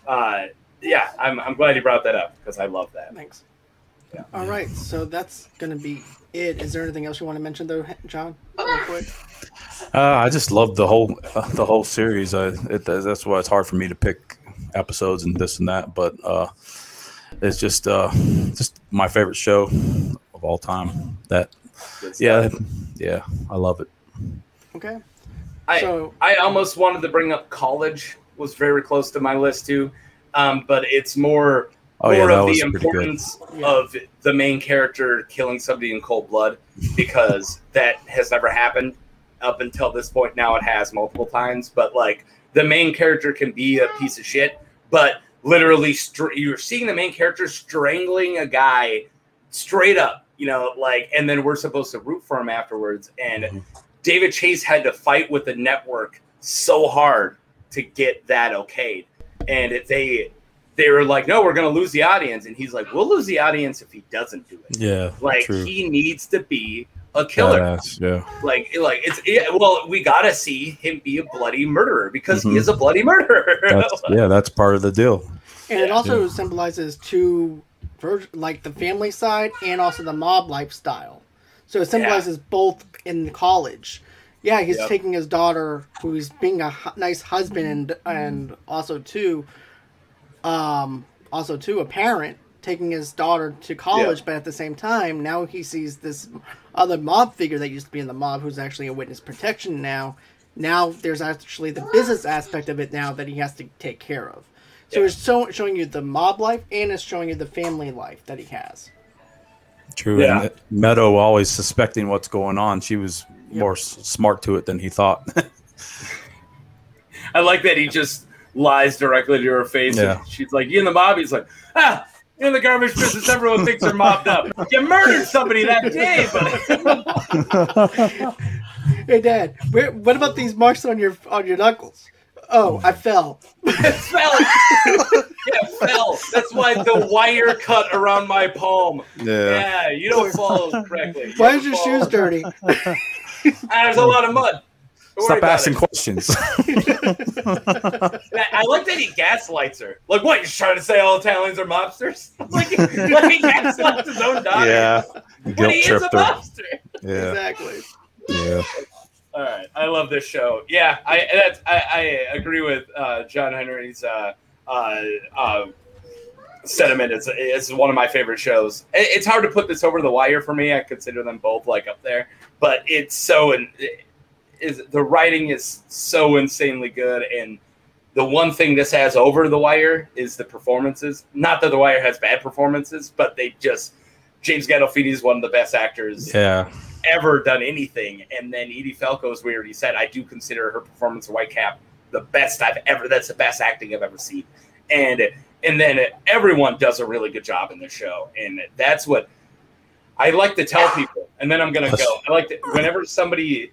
B: uh, yeah, I'm I'm glad you brought that up because I love that.
A: Thanks.
B: Yeah.
A: All right, so that's gonna be it. Is there anything else you want to mention, though, John? Real quick.
C: Uh, I just love the whole uh, (laughs) the whole series. I, it, that's why it's hard for me to pick episodes and this and that. But uh, it's just uh, just my favorite show of all time. That yeah yeah I love it.
A: Okay.
B: I
A: So-
B: I almost wanted to bring up college was very close to my list too, um, but it's more
C: Oh, yeah,
B: more of the importance of the main character killing somebody in cold blood because (laughs) that has never happened up until this point. Now it has multiple times, but like the main character can be a piece of shit, but literally str- you're seeing the main character strangling a guy straight up, you know, like, and then we're supposed to root for him afterwards. And
C: Mhm.
B: David Chase had to fight with the network so hard to get that okayed, and they they were like, "No, we're going to lose the audience," and he's like, "We'll lose the audience if he doesn't do it.
C: Yeah,
B: Like
C: true.
B: he needs to be a killer.
C: Badass, yeah.
B: Like like it's yeah, well, we got to see him be a bloody murderer because he
C: Mhm.
B: is a bloody murderer.
C: That's, (laughs) yeah, that's part of the deal.
A: And it
B: Yeah.
A: also symbolizes two, like the family side and also the mob lifestyle. So it symbolizes both in college. Yeah, he's
B: Yep.
A: taking his daughter, who's being a hu- nice husband and and also too, um, also too a parent, taking his daughter to college, but at the same time, now he sees this other mob figure that used to be in the mob, who's actually a witness protection now. Now there's actually the business aspect of it now that he has to take care of. So
B: Yeah.
A: it's so, showing you the mob life and it's showing you the family life that he has.
C: True.
B: Yeah.
C: And Meadow always suspecting what's going on. She was more s- smart to it than he thought. (laughs)
B: I like that he just lies directly to her face.
C: Yeah.
B: And she's like, "You in the mob?" He's like, "Ah." In the garbage business, everyone thinks they're mobbed up. You murdered somebody that day, but (laughs)
A: Hey, Dad, where, what about these marks on your on your knuckles? Oh, I fell.
B: It fell. yeah, fell. That's why the wire cut around my palm.
C: Yeah.
B: Yeah, you don't fall correctly. You
A: Why is your
B: fall.
A: shoes dirty? (laughs)
B: Ah, there's a lot of mud. Don't worry
C: Stop asking
B: it.
C: questions. (laughs)
B: I I like that he gaslights her. Like, what? You're trying to say all Italians are mobsters? (laughs) like, like he gaslights his own daughter.
C: yeah.
B: But
C: Guilt
B: he is a
C: tripped her.
B: mobster.
C: Yeah.
A: Exactly.
C: Yeah.
B: All right, I love this show. Yeah, I that's, I, I agree with uh, John Henry's uh, uh, uh, sentiment. It's it's one of my favorite shows. It- It's hard to put this over the wire for me. I consider them both like up there, but it's so and is the writing is so insanely good and. The one thing this has over the wire is the performances. Not that the wire has bad performances, but they just James Gandolfini is one of the best actors
C: Yeah.
B: ever done anything. And then Edie Falco, as we already said, I do consider her performance of Whitecap the best I've ever. That's the best acting I've ever seen. And and then everyone does a really good job in the show, and that's what I like to tell people. And then I'm gonna go. I like to whenever somebody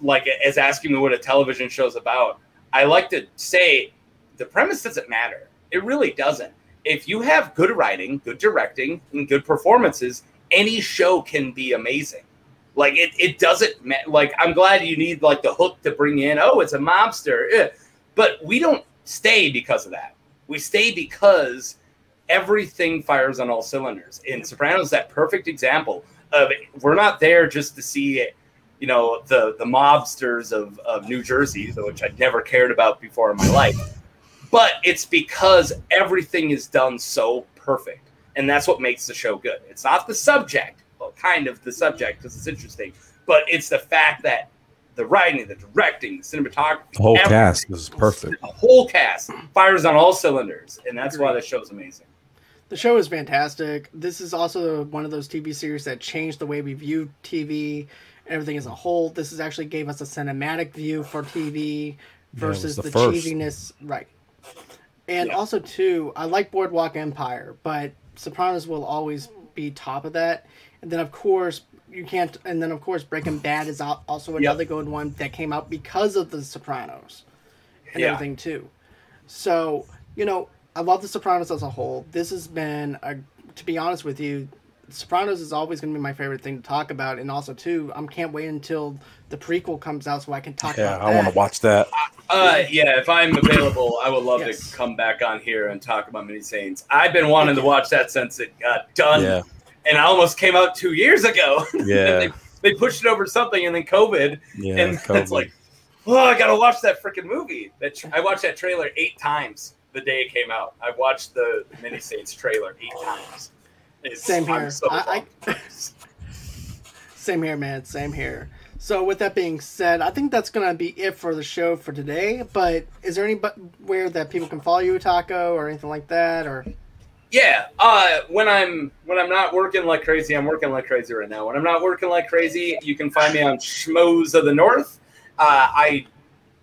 B: like is asking me what a television show's about. I like to say the premise doesn't matter. It really doesn't. If you have good writing, good directing, and good performances, any show can be amazing. Like it, it doesn't ma- like I'm glad you need like the hook to bring in. Oh, it's a mobster, eh. but we don't stay because of that. We stay because everything fires on all cylinders. In Sopranos, that perfect example of we're not there just to see, you know, the the mobsters of of New Jersey, which I'd never cared about before in my life. But it's because everything is done so perfect, and that's what makes the show good. It's not the subject, well, kind of the subject because it's interesting, but it's the fact that the writing, the directing, the cinematography,
C: The whole cast is perfect.
B: the whole cast fires on all cylinders, and that's why the show's amazing.
A: The show is fantastic. This is also one of those TV series that changed the way we view TV, everything as a whole. This is actually gave us a cinematic view for TV versus
C: the
A: the, cheesiness, right? And
B: Yeah.
A: also too, I like Boardwalk Empire, but Sopranos will always be top of that. And then of course you can't. And then of course Breaking Bad is also another good one that came out because of the Sopranos and
B: Yeah.
A: everything too. So you know, I love The Sopranos as a whole. This has been a, to be honest with you, Sopranos is always going to be my favorite thing to talk about, and also too, I can't wait until the prequel comes out so I can talk
C: Yeah,
A: about.
C: I want to watch that.
B: Uh, yeah, if I'm available, I would love
A: Yes.
B: to come back on here and talk about Many Saints. I've been wanting to watch that since it got done,
C: Yeah.
B: and I almost came out two years ago. (laughs) And
C: Yeah.
B: they, they pushed it over something, and then COVID,
C: Yeah.
B: and (laughs)
C: COVID.
B: it's like, oh, I gotta watch that freaking movie. That tr- I watched that trailer eight times the day it came out. I watched the Many Saints trailer eight times. It's,
A: Same here.
B: so
A: I-
B: bummed. (laughs)
A: Same here, man. Same here. So with that being said, I think that's gonna be it for the show for today. But is there anywhere that people can follow you, Taco, or anything like that, or?
B: Yeah, uh, when I'm when I'm not working like crazy, I'm working like crazy right now. When I'm not working like crazy, you can find me on Schmoes of the North. Uh, I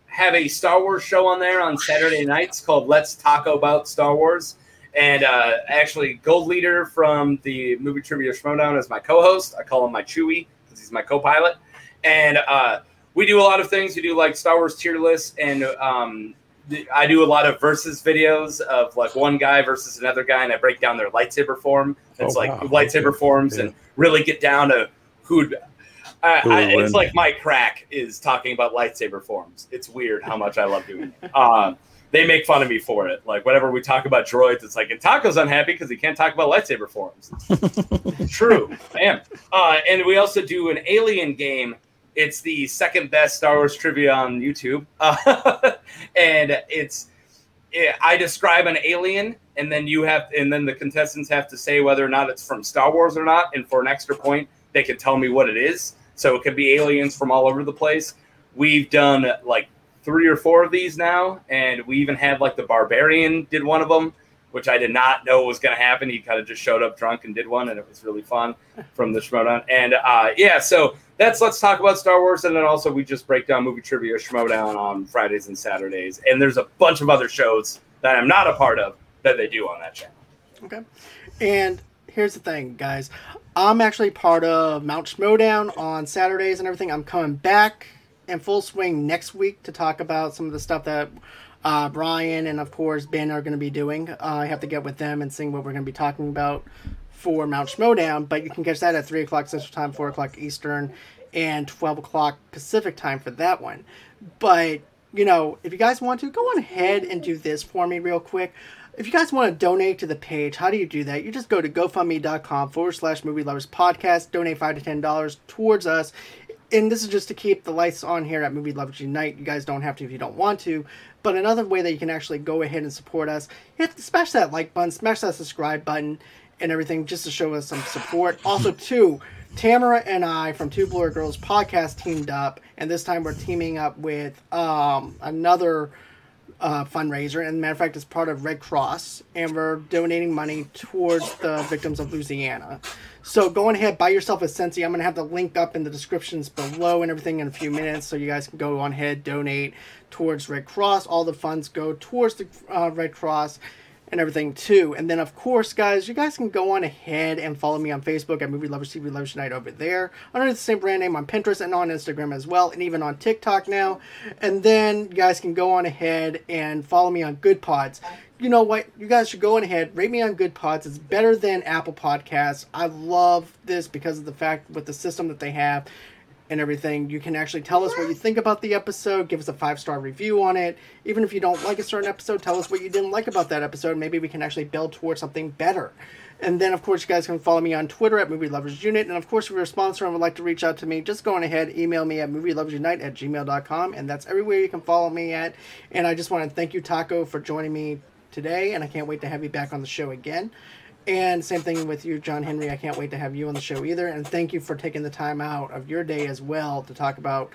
B: have a Star Wars show on there on Saturday nights called Let's Talk About Star Wars, and uh, actually Gold Leader from the Movie Trivia Schmoedown is my co-host. I call him my Chewie because he's my co-pilot, and uh, we do a lot of things. We do like Star Wars tier lists and um, I do a lot of versus videos of like one guy versus another guy, and I break down their lightsaber form. It's
C: Oh,
B: like
C: wow.
B: lightsaber forms, and really get down to who'd. I, I, it's like my crack is talking about lightsaber forms. It's weird how much I love doing it. (laughs) Um, they make fun of me for it. Like whenever we talk about droids, it's like and Taco's unhappy because he can't talk about lightsaber forms. (laughs) True, I am. Uh, and we also do an alien game. It's the second best Star Wars trivia on YouTube, (laughs) uh, and it's yeah, I describe an alien, and then you have, and then the contestants have to say whether or not it's from Star Wars or not. And for an extra point, they can tell me what it is. So it could be aliens from all over the place. We've done like three or four of these now, and we even had like the Barbarian did one of them. which I did not know was going to happen. He kind of just showed up drunk and did one, and it was really fun (laughs) from the Schmoedown. And uh, yeah, so that's let's talk about Star Wars, and then also we just break down movie trivia Schmoedown on Fridays and Saturdays. And there's a bunch of other shows that I'm not a part of that they do on that channel.
A: Okay. And here's the thing, guys. I'm actually part of Mount Schmoedown on Saturdays and everything. I'm coming back in full swing next week to talk about some of the stuff that uh, Brian and of course Ben are going to be doing. Uh, I have to get with them and see what we're going to be talking about for Mount Schmoedown. But you can catch that at three o'clock Central Time, four o'clock Eastern, and twelve o'clock Pacific Time for that one. But you know, if you guys want to, go on ahead and do this for me real quick. If you guys want to donate to the page, how do you do that? You just go to gofundme.com forward slash movie lovers podcast, donate five to ten dollars towards us. And this is just to keep the lights on here at Movie Lovers Unite. You guys don't have to if you don't want to. But another way that you can actually go ahead and support us, hit smash that like button, smash that subscribe button, and everything just to show us some support. (laughs) Also, too, Tamara and I from Two Blur Girls podcast teamed up, and this time we're teaming up with um, another uh, fundraiser. And matter of fact, it's part of Red Cross, and we're donating money towards the victims of Louisiana. So go ahead, buy yourself a Scentsy. I'm gonna have the link up in the descriptions below and everything in a few minutes, so you guys can go on ahead, donate towards Red Cross. All the funds go towards the uh, Red Cross and everything too. And then of course, guys, you guys can go on ahead and follow me on Facebook at Movie Lovers TV Lovers Night over there. Under the same brand name on Pinterest and on Instagram as well, and even on TikTok now. And then you guys can go on ahead and follow me on Good Pods. You know what? You guys should go on ahead, rate me on Good Pods. It's better than Apple Podcasts. I love this because of the fact with the system that they have and everything. You can actually tell us what you think about the episode, give us a five star review on it. Even if you don't like a certain episode, tell us what you didn't like about that episode. Maybe we can actually build towards something better. And then, of course, you guys can follow me on Twitter at Movie Lovers Unite. And of course, if you're a sponsor and would like to reach out to me, just go on ahead, email me at movieloversunite at gmail.com. And that's everywhere you can follow me at. And I just want to thank you, Taco, for joining me today. And I can't wait to have you back on the show again. And same thing with you, John Henry. I can't wait to have you on the show either. And thank you for taking the time out of your day as well to talk about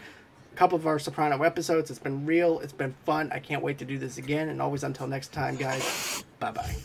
A: a couple of our Soprano episodes. It's been real, it's been fun. I can't wait to do this again. And always until next time, guys, bye bye.